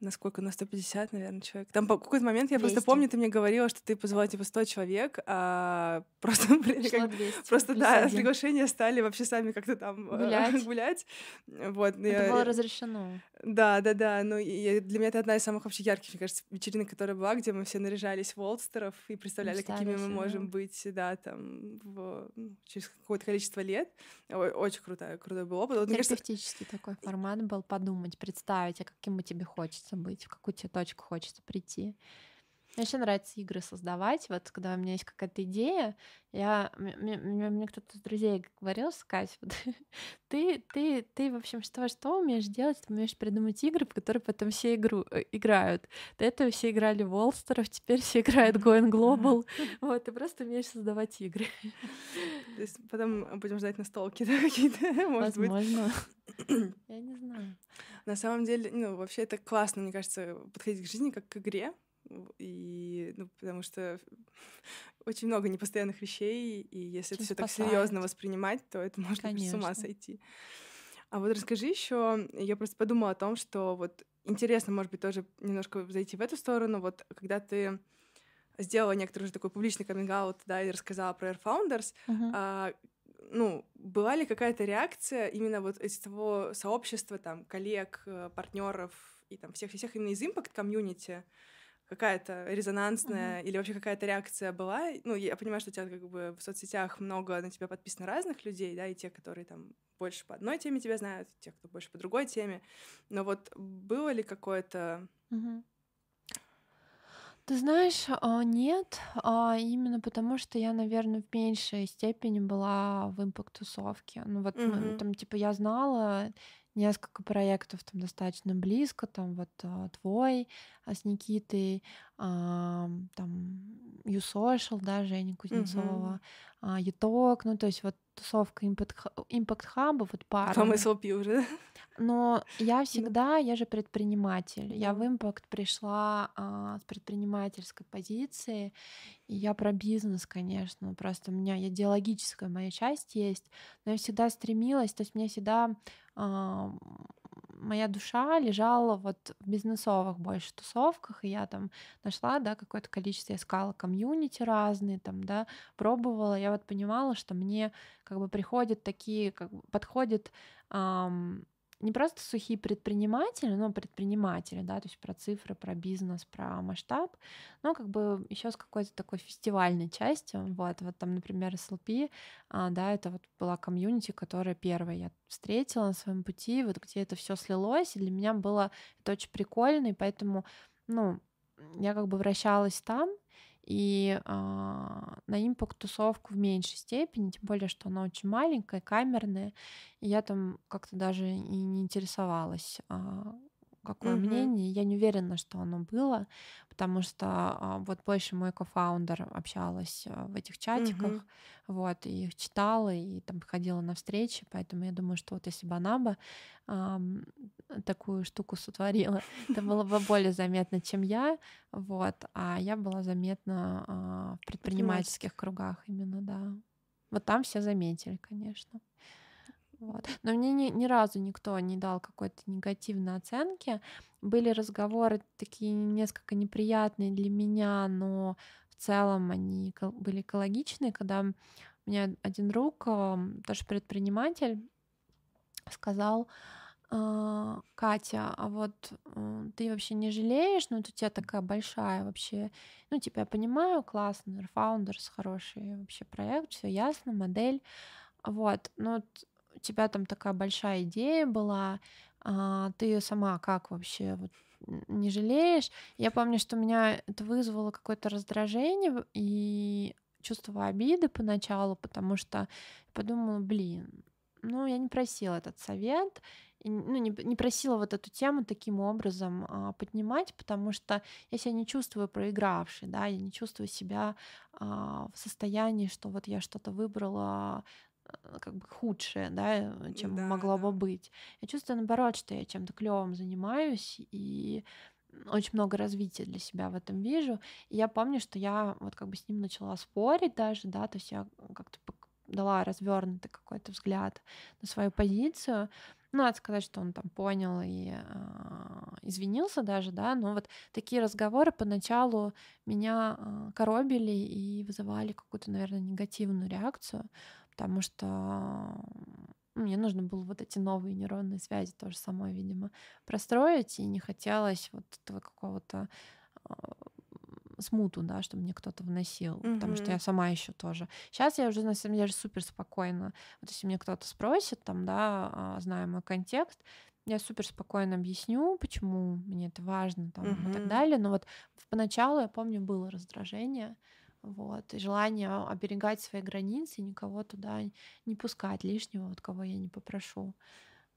насколько на 150, наверное, человек. Там по какой-то момент я 200. просто помню, ты мне говорила, что ты позвала типа 100 человек, а просто, блин, как, 200, просто да, один. приглашения стали вообще сами как-то там э, гулять. гулять. Вот, это я, было разрешено. Да, да, да. Ну, и для меня это одна из самых вообще ярких, мне кажется, вечеринок, которая была, где мы все наряжались в Олстеров и представляли, какими мы можем да. быть, да, там, в, ну, через какое-то количество лет. Ой, очень крутой, крутой был опыт. Вот, Терапевтический кажется... такой формат был, подумать, представить, а каким бы тебе хочется хочется быть, в какую тебе точку хочется прийти. Мне вообще нравится игры создавать. Вот когда у меня есть какая-то идея, я, мне, мне, мне кто-то из друзей говорил, сказать, вот, ты, ты, ты, в общем, что, что умеешь делать? Ты умеешь придумать игры, в которые потом все игру, э, играют. До этого все играли в Олстеров, теперь все играют Going Global. Вот, ты просто умеешь создавать игры. То есть потом будем ждать настолки, да, какие-то, может Возможно. Я не знаю. На самом деле, ну, вообще это классно, мне кажется, подходить к жизни как к игре, и, ну, потому что очень много непостоянных вещей, и если это все так серьезно воспринимать, то это можно с ума сойти. А вот расскажи еще, я просто подумала о том, что вот интересно, может быть, тоже немножко зайти в эту сторону, вот когда ты сделала некоторый уже такой публичный каминг да, и рассказала про Air Founders, uh-huh. а, ну, была ли какая-то реакция именно вот из того сообщества, там, коллег, э, партнеров и там всех-всех именно из Impact комьюнити, какая-то резонансная mm-hmm. или вообще какая-то реакция была. Ну, я понимаю, что у тебя как бы в соцсетях много на тебя подписано разных людей, да, и те, которые там больше по одной теме тебя знают, и те, кто больше по другой теме. Но вот было ли какое-то... Mm-hmm. Ты знаешь, а, нет, а именно потому, что я, наверное, в меньшей степени была в импакт-тусовке. Ну вот mm-hmm. там, типа, я знала несколько проектов там достаточно близко, там вот а, твой а, с Никитой, а, там YouSocial, да, Женя Кузнецова, угу. Юток, ну то есть вот тусовка импакт хаба, вот пара. Потом SLP уже. Но я всегда, я же предприниматель. Я в импакт пришла а, с предпринимательской позиции, и я про бизнес, конечно. Просто у меня идеологическая моя часть есть, но я всегда стремилась, то есть мне всегда моя душа лежала вот в бизнесовых больше тусовках, и я там нашла, да, какое-то количество, искала комьюнити разные, там, да, пробовала, я вот понимала, что мне как бы приходят такие, как бы подходит эм, не просто сухие предприниматели, но предприниматели, да, то есть про цифры, про бизнес, про масштаб, но как бы еще с какой-то такой фестивальной частью. Вот, вот там, например, SLP, а, да, это вот была комьюнити, которая первая я встретила на своем пути, вот где это все слилось, и для меня было это очень прикольно, и поэтому, ну, я как бы вращалась там, и э, на импакт тусовку в меньшей степени, тем более, что она очень маленькая, камерная, и я там как-то даже и не интересовалась, э, какое mm-hmm. мнение. Я не уверена, что оно было, потому что а, вот больше мой кофаундер общалась а, в этих чатиках, mm-hmm. вот, и их читала, и там ходила на встречи, поэтому я думаю, что вот если бы она бы а, такую штуку сотворила, это было бы более заметно, чем я, вот, а я была заметна а, в предпринимательских кругах именно, да. Вот там все заметили, конечно. Вот. Но мне ни, ни разу никто не дал какой-то негативной оценки. Были разговоры такие несколько неприятные для меня, но в целом они были экологичные, когда у меня один друг, тоже предприниматель, сказал, «А, Катя, а вот ты вообще не жалеешь, ну, вот у тебя такая большая вообще, ну, типа, я понимаю, классный, Founders, хороший вообще проект, все ясно, модель, вот, но вот у тебя там такая большая идея была, а, ты сама как вообще вот не жалеешь? Я помню, что меня это вызвало какое-то раздражение и чувство обиды поначалу, потому что подумала, блин, ну я не просила этот совет, ну, не, не просила вот эту тему таким образом а, поднимать, потому что я себя не чувствую проигравшей, да, я не чувствую себя а, в состоянии, что вот я что-то выбрала как бы худшее, да, чем да, могло да. бы быть. Я чувствую наоборот, что я чем-то клевым занимаюсь и очень много развития для себя в этом вижу. И я помню, что я вот как бы с ним начала спорить даже, да, то есть я как-то дала развернутый какой-то взгляд на свою позицию. Ну, надо сказать, что он там понял и э, извинился даже, да, но вот такие разговоры поначалу меня э, коробили и вызывали какую-то, наверное, негативную реакцию потому что ну, мне нужно было вот эти новые нейронные связи тоже самой, видимо, простроить, и не хотелось вот этого какого-то а, смуту, да, чтобы мне кто-то вносил, mm-hmm. потому что я сама еще тоже. Сейчас я уже на самом деле супер спокойно. Вот если мне кто-то спросит, там, да, а, зная мой контекст, я супер спокойно объясню, почему мне это важно, там, mm-hmm. и так далее. Но вот поначалу я помню было раздражение, вот, и желание оберегать свои границы, никого туда не пускать лишнего, вот кого я не попрошу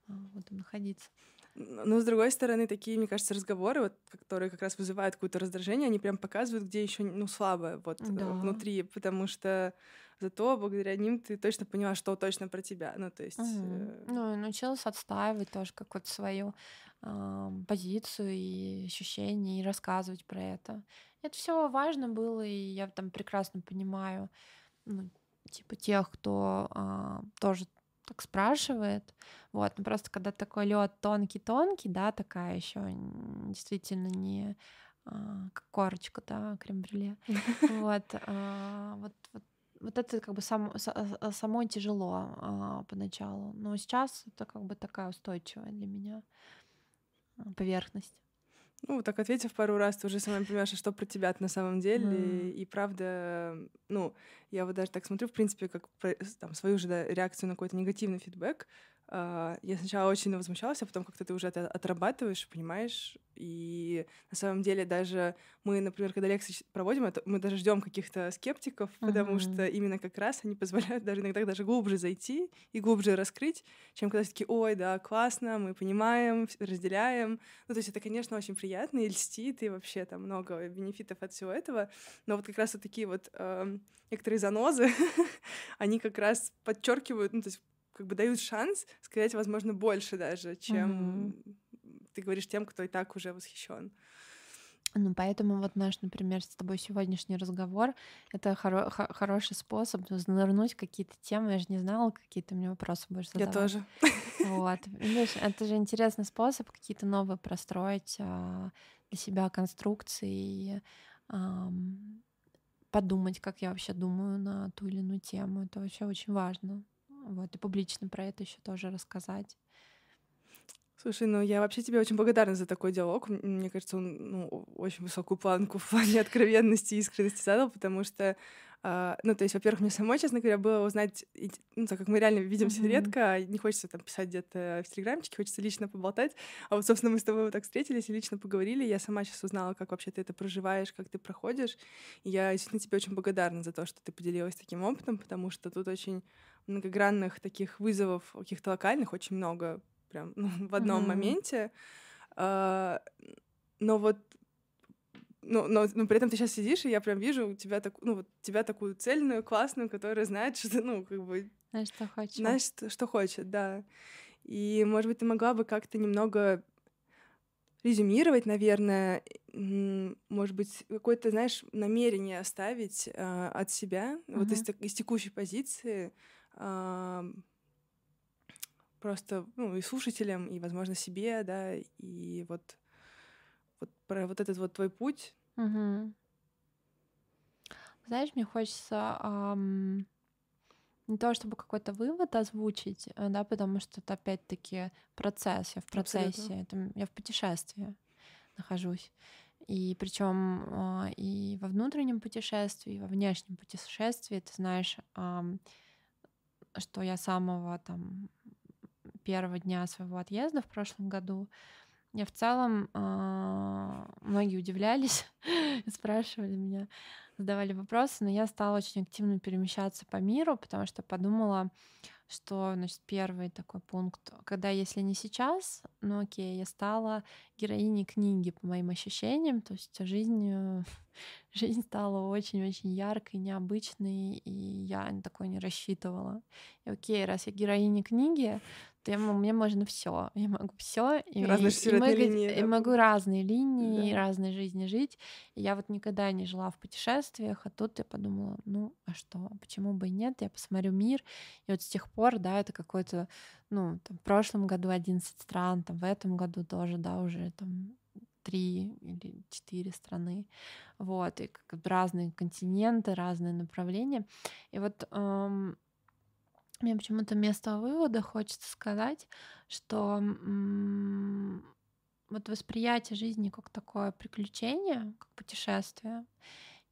а, вот там находиться. Но с другой стороны, такие, мне кажется, разговоры, вот, которые как раз вызывают какое-то раздражение, они прям показывают, где еще ну слабое вот э, да. внутри, потому что зато благодаря ним ты точно поняла, что точно про тебя, ну то есть. Угу. Э... Ну и научилась отстаивать тоже какую-то свою э, позицию и ощущения и рассказывать про это. Это все важно было, и я там прекрасно понимаю, ну, типа тех, кто а, тоже так спрашивает. Вот, ну просто когда такой лед тонкий-тонкий, да, такая еще действительно не а, как корочка, да, крем-брюле. Вот, а, вот, вот вот это как бы сам, а, само тяжело а, поначалу, но сейчас это как бы такая устойчивая для меня а, поверхность. Ну, так ответив пару раз, ты уже сама понимаешь, а что про тебя на самом деле. Mm. И, и правда, ну, я вот даже так смотрю, в принципе, как там, свою же да, реакцию на какой-то негативный фидбэк. А, я сначала очень возмущалась, а потом как-то ты уже это отрабатываешь, понимаешь, и на самом деле даже мы, например, когда лекции проводим, это, мы даже ждем каких-то скептиков, uh-huh. потому что именно как раз они позволяют даже иногда даже глубже зайти и глубже раскрыть, чем когда все таки ой, да, классно, мы понимаем, разделяем. Ну, то есть это, конечно, очень приятно и льстит, и вообще там много бенефитов от всего этого, но вот как раз вот такие вот э, некоторые занозы, они как раз подчеркивают, ну, то есть как бы дают шанс сказать, возможно, больше даже, чем mm-hmm. ты говоришь тем, кто и так уже восхищен. Ну, поэтому вот наш, например, с тобой сегодняшний разговор — это хоро- х- хороший способ занырнуть какие-то темы. Я же не знала, какие ты мне вопросы будешь задавать. Я тоже. Вот. Видишь, это же интересный способ какие-то новые простроить а, для себя конструкции, а, подумать, как я вообще думаю на ту или иную тему. Это вообще очень важно. Вот, и публично про это еще тоже рассказать. Слушай, ну я вообще тебе очень благодарна за такой диалог. Мне кажется, он ну, очень высокую планку в плане откровенности и искренности задал, потому что, э, ну, то есть, во-первых, мне самой, честно говоря, было узнать, ну, так как мы реально видимся mm-hmm. редко, не хочется там писать где-то в телеграмчике, хочется лично поболтать. А вот, собственно, мы с тобой вот так встретились и лично поговорили. Я сама сейчас узнала, как вообще ты это проживаешь, как ты проходишь. И я действительно тебе очень благодарна за то, что ты поделилась таким опытом, потому что тут очень многогранных таких вызовов каких-то локальных очень много прям ну, в одном mm-hmm. моменте. А, но вот но, но, но при этом ты сейчас сидишь, и я прям вижу у тебя, так, ну, вот, тебя такую цельную, классную, которая знает, что ну, как бы... Знаешь, что хочет. Знаешь, что, что хочет, да. И, может быть, ты могла бы как-то немного резюмировать, наверное, может быть, какое-то, знаешь, намерение оставить э, от себя, uh-huh. вот из, из текущей позиции, просто ну, и слушателям, и, возможно, себе, да, и вот, вот про вот этот вот твой путь. Угу. Знаешь, мне хочется эм, не то, чтобы какой-то вывод озвучить, э, да, потому что это опять-таки процесс, я в процессе, это, я в путешествии нахожусь. И причем э, и во внутреннем путешествии, и во внешнем путешествии, ты знаешь, э, что я самого там первого дня своего отъезда в прошлом году, я в целом э, многие удивлялись, спрашивали меня, задавали вопросы, но я стала очень активно перемещаться по миру, потому что подумала, что, значит, первый такой пункт, когда если не сейчас, ну окей, я стала героиней книги по моим ощущениям, то есть жизнь, жизнь стала очень-очень яркой, необычной, и я такое не рассчитывала. И окей, раз я героиня книги, то я, мне можно все. Я могу все. И, разные и, и, могу, линии, и да? могу разные линии, да. разные жизни жить. И я вот никогда не жила в путешествиях, а тут я подумала, ну, а что, почему бы и нет? Я посмотрю мир. И вот с тех пор, да, это какой-то, ну, там, в прошлом году 11 стран, там, в этом году тоже, да, уже там три или четыре страны, вот, и как разные континенты, разные направления. И вот эм, мне почему-то вместо вывода хочется сказать, что м- вот восприятие жизни как такое приключение, как путешествие,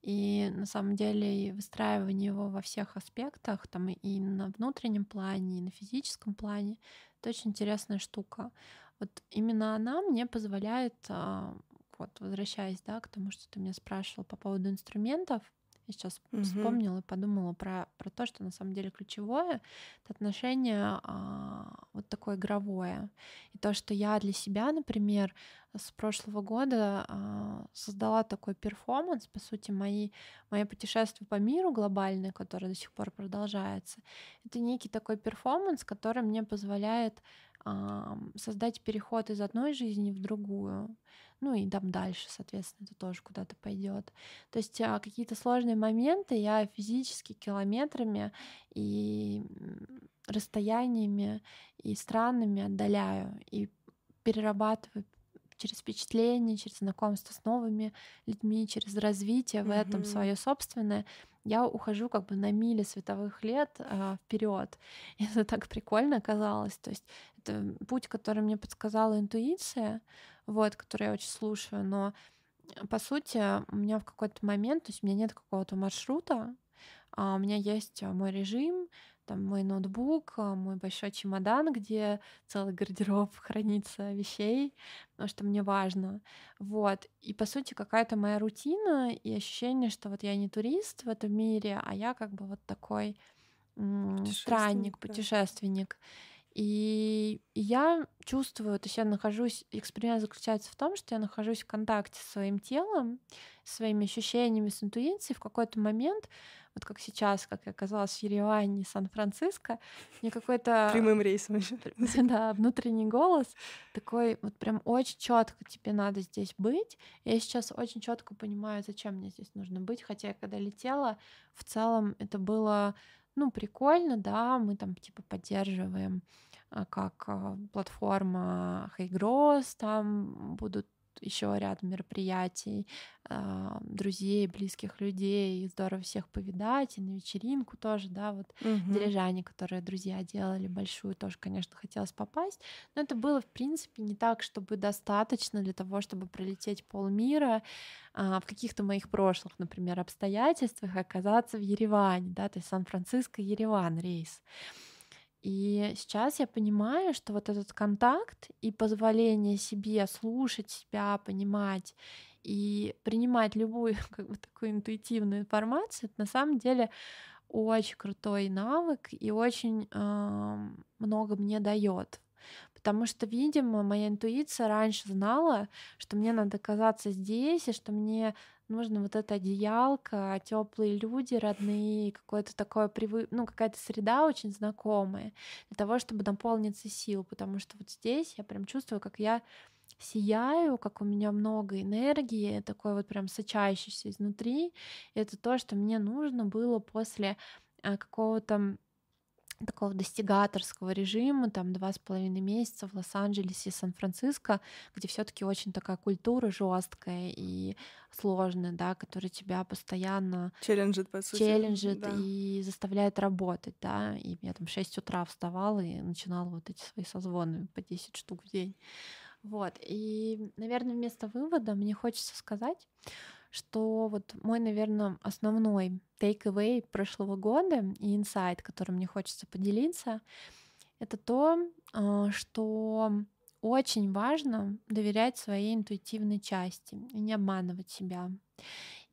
и на самом деле и выстраивание его во всех аспектах, там и на внутреннем плане, и на физическом плане, это очень интересная штука. Вот именно она мне позволяет, а, вот возвращаясь да, к тому, что ты меня спрашивал по поводу инструментов, я сейчас угу. вспомнила и подумала про, про то, что на самом деле ключевое это отношение а, вот такое игровое. И то, что я для себя, например, с прошлого года а, создала такой перформанс, по сути, мои, мои путешествия по миру глобальное, которое до сих пор продолжается, это некий такой перформанс, который мне позволяет создать переход из одной жизни в другую ну и там дальше, соответственно, это тоже куда-то пойдет. То есть а, какие-то сложные моменты я физически километрами и расстояниями и странами отдаляю и перерабатываю через впечатление, через знакомство с новыми людьми, через развитие в этом свое собственное, я ухожу как бы на мили световых лет а, вперед. И это так прикольно оказалось. То есть это путь, который мне подсказала интуиция, вот, который я очень слушаю, но по сути у меня в какой-то момент, то есть у меня нет какого-то маршрута, а, у меня есть мой режим, там мой ноутбук, а, мой большой чемодан, где целый гардероб хранится вещей, потому что мне важно. Вот. И, по сути, какая-то моя рутина и ощущение, что вот я не турист в этом мире, а я как бы вот такой странник, путешественник. И я чувствую, то есть я нахожусь, эксперимент заключается в том, что я нахожусь в контакте с своим телом, своими ощущениями, с интуицией. В какой-то момент вот как сейчас, как я оказалась в Ереване, Сан-Франциско, мне какой-то... Прямым рейсом еще. Да, внутренний голос такой, вот прям очень четко тебе надо здесь быть. Я сейчас очень четко понимаю, зачем мне здесь нужно быть, хотя я когда летела, в целом это было, ну, прикольно, да, мы там типа поддерживаем а, как а, платформа Хайгрос, там будут еще ряд мероприятий, э, друзей, близких людей. Здорово всех повидать, и на вечеринку тоже, да, вот угу. дирижане, которые друзья делали большую, тоже, конечно, хотелось попасть. Но это было, в принципе, не так, чтобы достаточно для того, чтобы пролететь полмира э, в каких-то моих прошлых, например, обстоятельствах оказаться в Ереване, да, то есть Сан-Франциско, Ереван рейс. И сейчас я понимаю, что вот этот контакт и позволение себе слушать себя, понимать и принимать любую как бы такую интуитивную информацию, это на самом деле очень крутой навык и очень э, много мне дает. Потому что, видимо, моя интуиция раньше знала, что мне надо оказаться здесь, и что мне нужно вот эта одеялка, теплые люди, родные, какое-то такое привы... ну, какая-то среда очень знакомая для того, чтобы наполниться сил, потому что вот здесь я прям чувствую, как я сияю, как у меня много энергии, такой вот прям сочащийся изнутри. И это то, что мне нужно было после э, какого-то такого достигаторского режима, там два с половиной месяца в Лос-Анджелесе и Сан-Франциско, где все-таки очень такая культура жесткая и сложная, да, которая тебя постоянно челленджит, по сути. челленджит да. и заставляет работать, да. И я там в 6 утра вставала и начинала вот эти свои созвоны по 10 штук в день. Вот. И, наверное, вместо вывода мне хочется сказать, что вот мой, наверное, основной take-away прошлого года и инсайт, которым мне хочется поделиться, это то, а, что очень важно доверять своей интуитивной части и не обманывать себя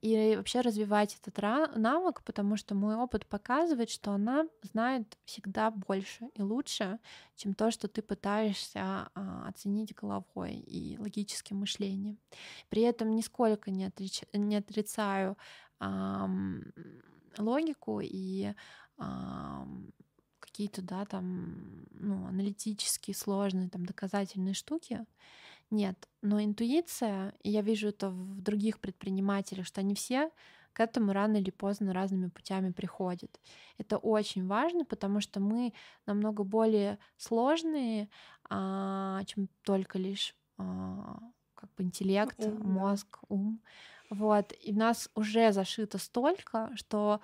и вообще развивать этот навык, потому что мой опыт показывает, что она знает всегда больше и лучше, чем то, что ты пытаешься а, оценить головой и логическим мышлением. При этом нисколько не, отреч... не отрицаю а, логику и а, какие-то, да, там, ну, аналитические сложные, там, доказательные штуки, нет, но интуиция, и я вижу это в других предпринимателях, что они все к этому рано или поздно разными путями приходят. Это очень важно, потому что мы намного более сложные, а, чем только лишь а, как бы интеллект, ум, мозг, да. ум. Вот. И в нас уже зашито столько, что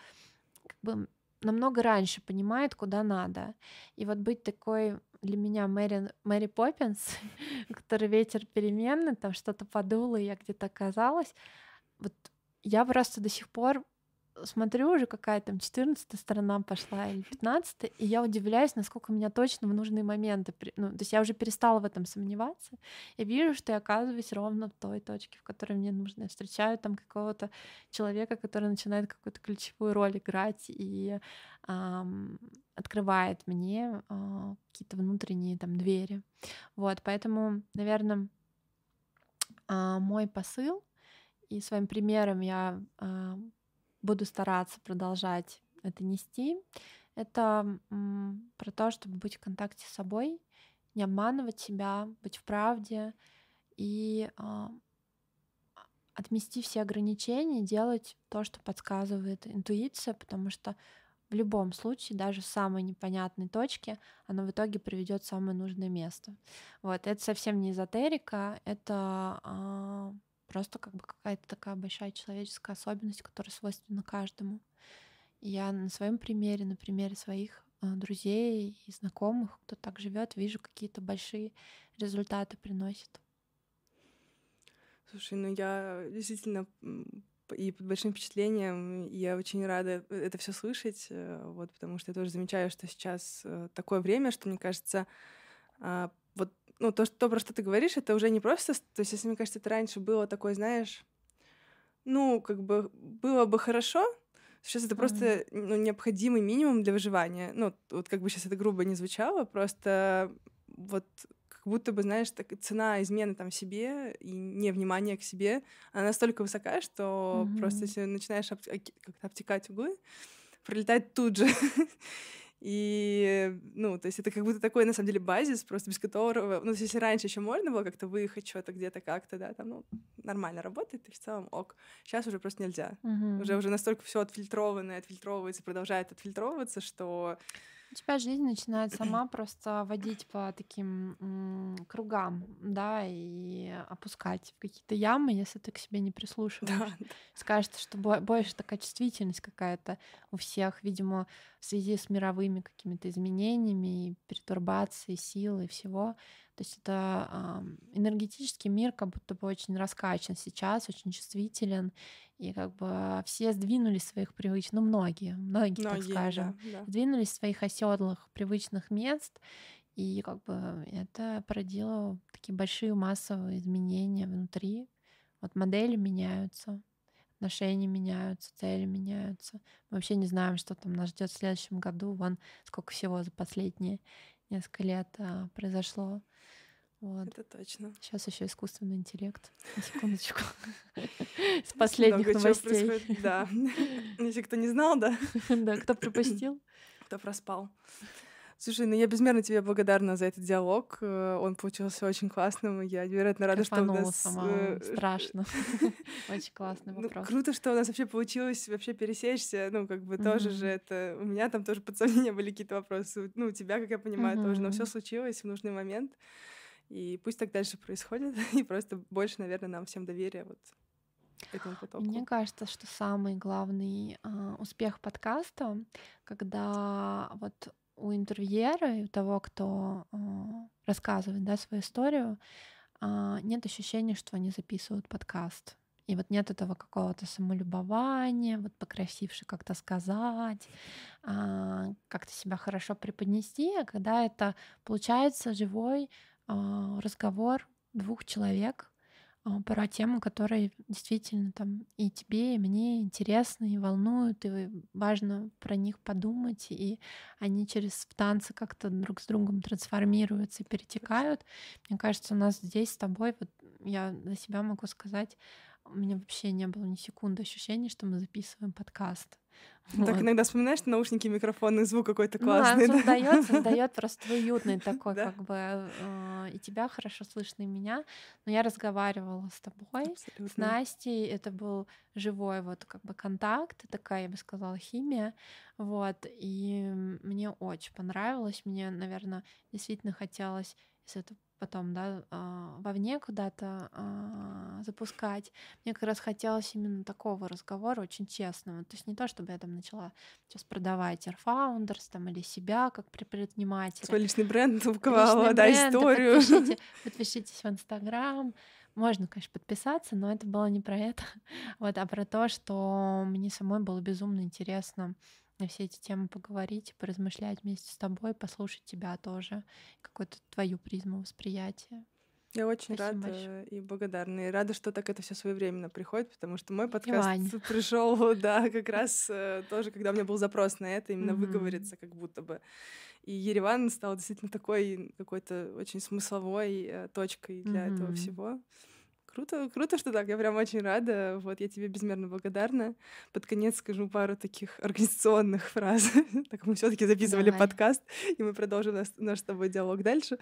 как бы намного раньше понимает, куда надо. И вот быть такой для меня Мэри, Мэри Поппинс, который ветер переменный, там что-то подуло, и я где-то оказалась. Вот я просто до сих пор смотрю уже какая там 14 сторона пошла или 15 и я удивляюсь, насколько меня точно в нужные моменты, ну, то есть я уже перестала в этом сомневаться, я вижу, что я оказываюсь ровно в той точке, в которой мне нужно, я встречаю там какого-то человека, который начинает какую-то ключевую роль играть и эм, открывает мне э, какие-то внутренние там двери, вот, поэтому, наверное, э, мой посыл и своим примером я э, буду стараться продолжать это нести. Это про то, чтобы быть в контакте с собой, не обманывать себя, быть в правде и э, отмести все ограничения, делать то, что подсказывает интуиция, потому что в любом случае, даже в самой непонятной точке, она в итоге приведет в самое нужное место. Вот, это совсем не эзотерика, это э, просто как бы какая-то такая большая человеческая особенность, которая свойственна каждому. Я на своем примере, на примере своих э, друзей и знакомых, кто так живет, вижу какие-то большие результаты приносит. Слушай, ну я действительно и под большим впечатлением. Я очень рада это все слышать, э, вот, потому что я тоже замечаю, что сейчас э, такое время, что, мне кажется, а, ну, то, что, то, про что ты говоришь, это уже не просто... То есть, если, мне кажется, это раньше было такое, знаешь, ну, как бы было бы хорошо, сейчас это просто ну, необходимый минимум для выживания. Ну, вот как бы сейчас это грубо не звучало, просто вот как будто бы, знаешь, так, цена измены там себе и невнимания к себе, она настолько высока, что mm-hmm. просто если начинаешь об, как-то обтекать углы, пролетать тут же. И, ну, то есть это как будто такой, на самом деле, базис, просто без которого... Ну, если раньше еще можно было как-то выехать что-то где-то как-то, да, там, ну, нормально работает, и в целом ок. Сейчас уже просто нельзя. Uh-huh. Уже, уже настолько все отфильтрованное, отфильтровывается, продолжает отфильтровываться, что у тебя жизнь начинает сама просто водить по таким м, кругам, да, и опускать в какие-то ямы, если ты к себе не прислушиваешься. Да. Скажется, что больше такая чувствительность какая-то у всех, видимо, в связи с мировыми какими-то изменениями, пертурбацией силы и всего. То есть это энергетический мир как будто бы очень раскачан сейчас, очень чувствителен, и как бы все сдвинулись своих привычных, ну многие, многие, многие так скажем, да, да. сдвинулись своих оседлых привычных мест, и как бы это породило такие большие массовые изменения внутри. Вот модели меняются, отношения меняются, цели меняются. Мы вообще не знаем, что там нас ждет в следующем году. Вон сколько всего за последние несколько лет а, произошло. Вот. Это точно. Сейчас еще искусственный интеллект. На секундочку. С последних новостей. Да. Если кто не знал, да. Да, кто пропустил. Кто проспал. Слушай, ну я безмерно тебе благодарна за этот диалог. Э, он получился очень классным. Я невероятно рада, что у нас... Сама. Э, Страшно. Очень классный ну, вопрос. Круто, что у нас вообще получилось вообще пересечься. Ну, как бы тоже же это... У меня там тоже под сомнением были какие-то вопросы. Ну, у тебя, как я понимаю, тоже. Но все случилось в нужный момент. И пусть так дальше происходит, и просто больше, наверное, нам всем доверия вот этому потоку. Мне кажется, что самый главный э, успех подкаста, когда вот у интервьюера и у того, кто э, рассказывает да, свою историю, э, нет ощущения, что они записывают подкаст. И вот нет этого какого-то самолюбования, вот покрасивше как-то сказать, как-то себя хорошо преподнести, а когда это получается живой разговор двух человек а, про тему, которые действительно там и тебе, и мне интересны, и волнуют, и важно про них подумать, и они через танцы как-то друг с другом трансформируются, перетекают. Мне кажется, у нас здесь с тобой, вот я за себя могу сказать, у меня вообще не было ни секунды ощущения, что мы записываем подкаст. Вот. Так иногда вспоминаешь наушники, микрофоны, звук какой-то классный. Ну, да, создает, создает просто уютный такой, как бы э, и тебя хорошо слышно, и меня. Но я разговаривала с тобой, с Настей. Это был живой вот как бы контакт, такая, я бы сказала, химия. Вот. И мне очень понравилось. Мне, наверное, действительно хотелось, если это потом, да, а, вовне куда-то а, запускать. Мне как раз хотелось именно такого разговора, очень честного. То есть не то, чтобы я там начала сейчас продавать Airfounders там, или себя как предприниматель. Свой личный бренд упаковала, да, бренд, историю. Подпишите, подпишитесь в Инстаграм. Можно, конечно, подписаться, но это было не про это, вот, а про то, что мне самой было безумно интересно на все эти темы поговорить, поразмышлять вместе с тобой, послушать тебя тоже, какую-то твою призму восприятия. Я очень Спасибо рада большое. и благодарна. И рада, что так это все своевременно приходит, потому что мой подкаст пришел, да, как раз э, тоже, когда у меня был запрос на это, именно выговориться, как будто бы. И Ереван стал действительно такой какой-то очень смысловой э, точкой для этого всего. Круто, круто, что так. Я прям очень рада. Вот, я тебе безмерно благодарна. Под конец скажу пару таких организационных фраз. так мы все-таки записывали Давай. подкаст, и мы продолжим наш, наш с тобой диалог дальше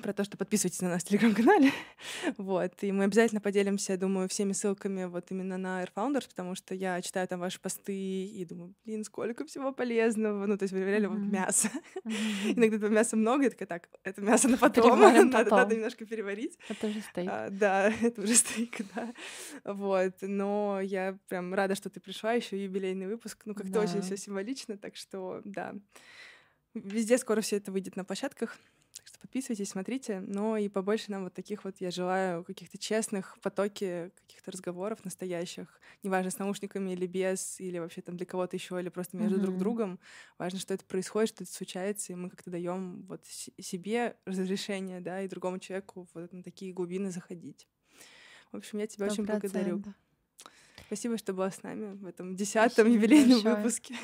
про то, что подписывайтесь на нас в телеграм-канале. вот. И мы обязательно поделимся, думаю, всеми ссылками вот именно на Air Founders, потому что я читаю там ваши посты и думаю, блин, сколько всего полезного. Ну, то есть вы проверяли mm-hmm. вот мясо. Mm-hmm. Иногда этого мяса много, и такая, так, это мясо на потом, надо, потом. надо немножко переварить. Это уже стейк. А, да, это уже стейк, да. Вот. Но я прям рада, что ты пришла, еще юбилейный выпуск. Ну, как-то да. очень все символично, так что, да. Везде скоро все это выйдет на площадках подписывайтесь, смотрите, но и побольше нам вот таких вот, я желаю, каких-то честных потоки каких-то разговоров настоящих, неважно, с наушниками или без, или вообще там для кого-то еще, или просто между mm-hmm. друг другом. Важно, что это происходит, что это случается, и мы как-то даем вот себе разрешение, да, и другому человеку вот на такие глубины заходить. В общем, я тебя 100%. очень благодарю. Спасибо, что была с нами в этом десятом юбилейном выпуске.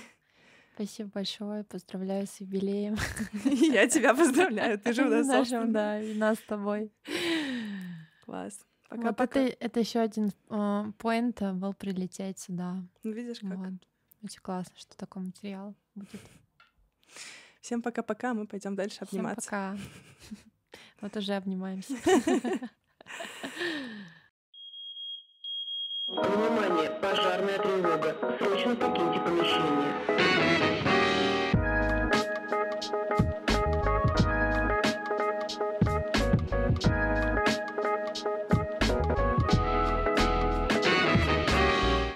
Спасибо большое, поздравляю с юбилеем. Я тебя поздравляю, ты же у нас Нашим, да, и нас с тобой. Класс. Пока, вот пока. Это, это еще один э, поинт был прилететь сюда. Ну, видишь, как. Вот. Очень классно, что такой материал будет. Всем пока-пока, мы пойдем дальше обниматься. Всем пока. Вот уже обнимаемся. Внимание, пожарная тревога. Срочно покиньте помещение.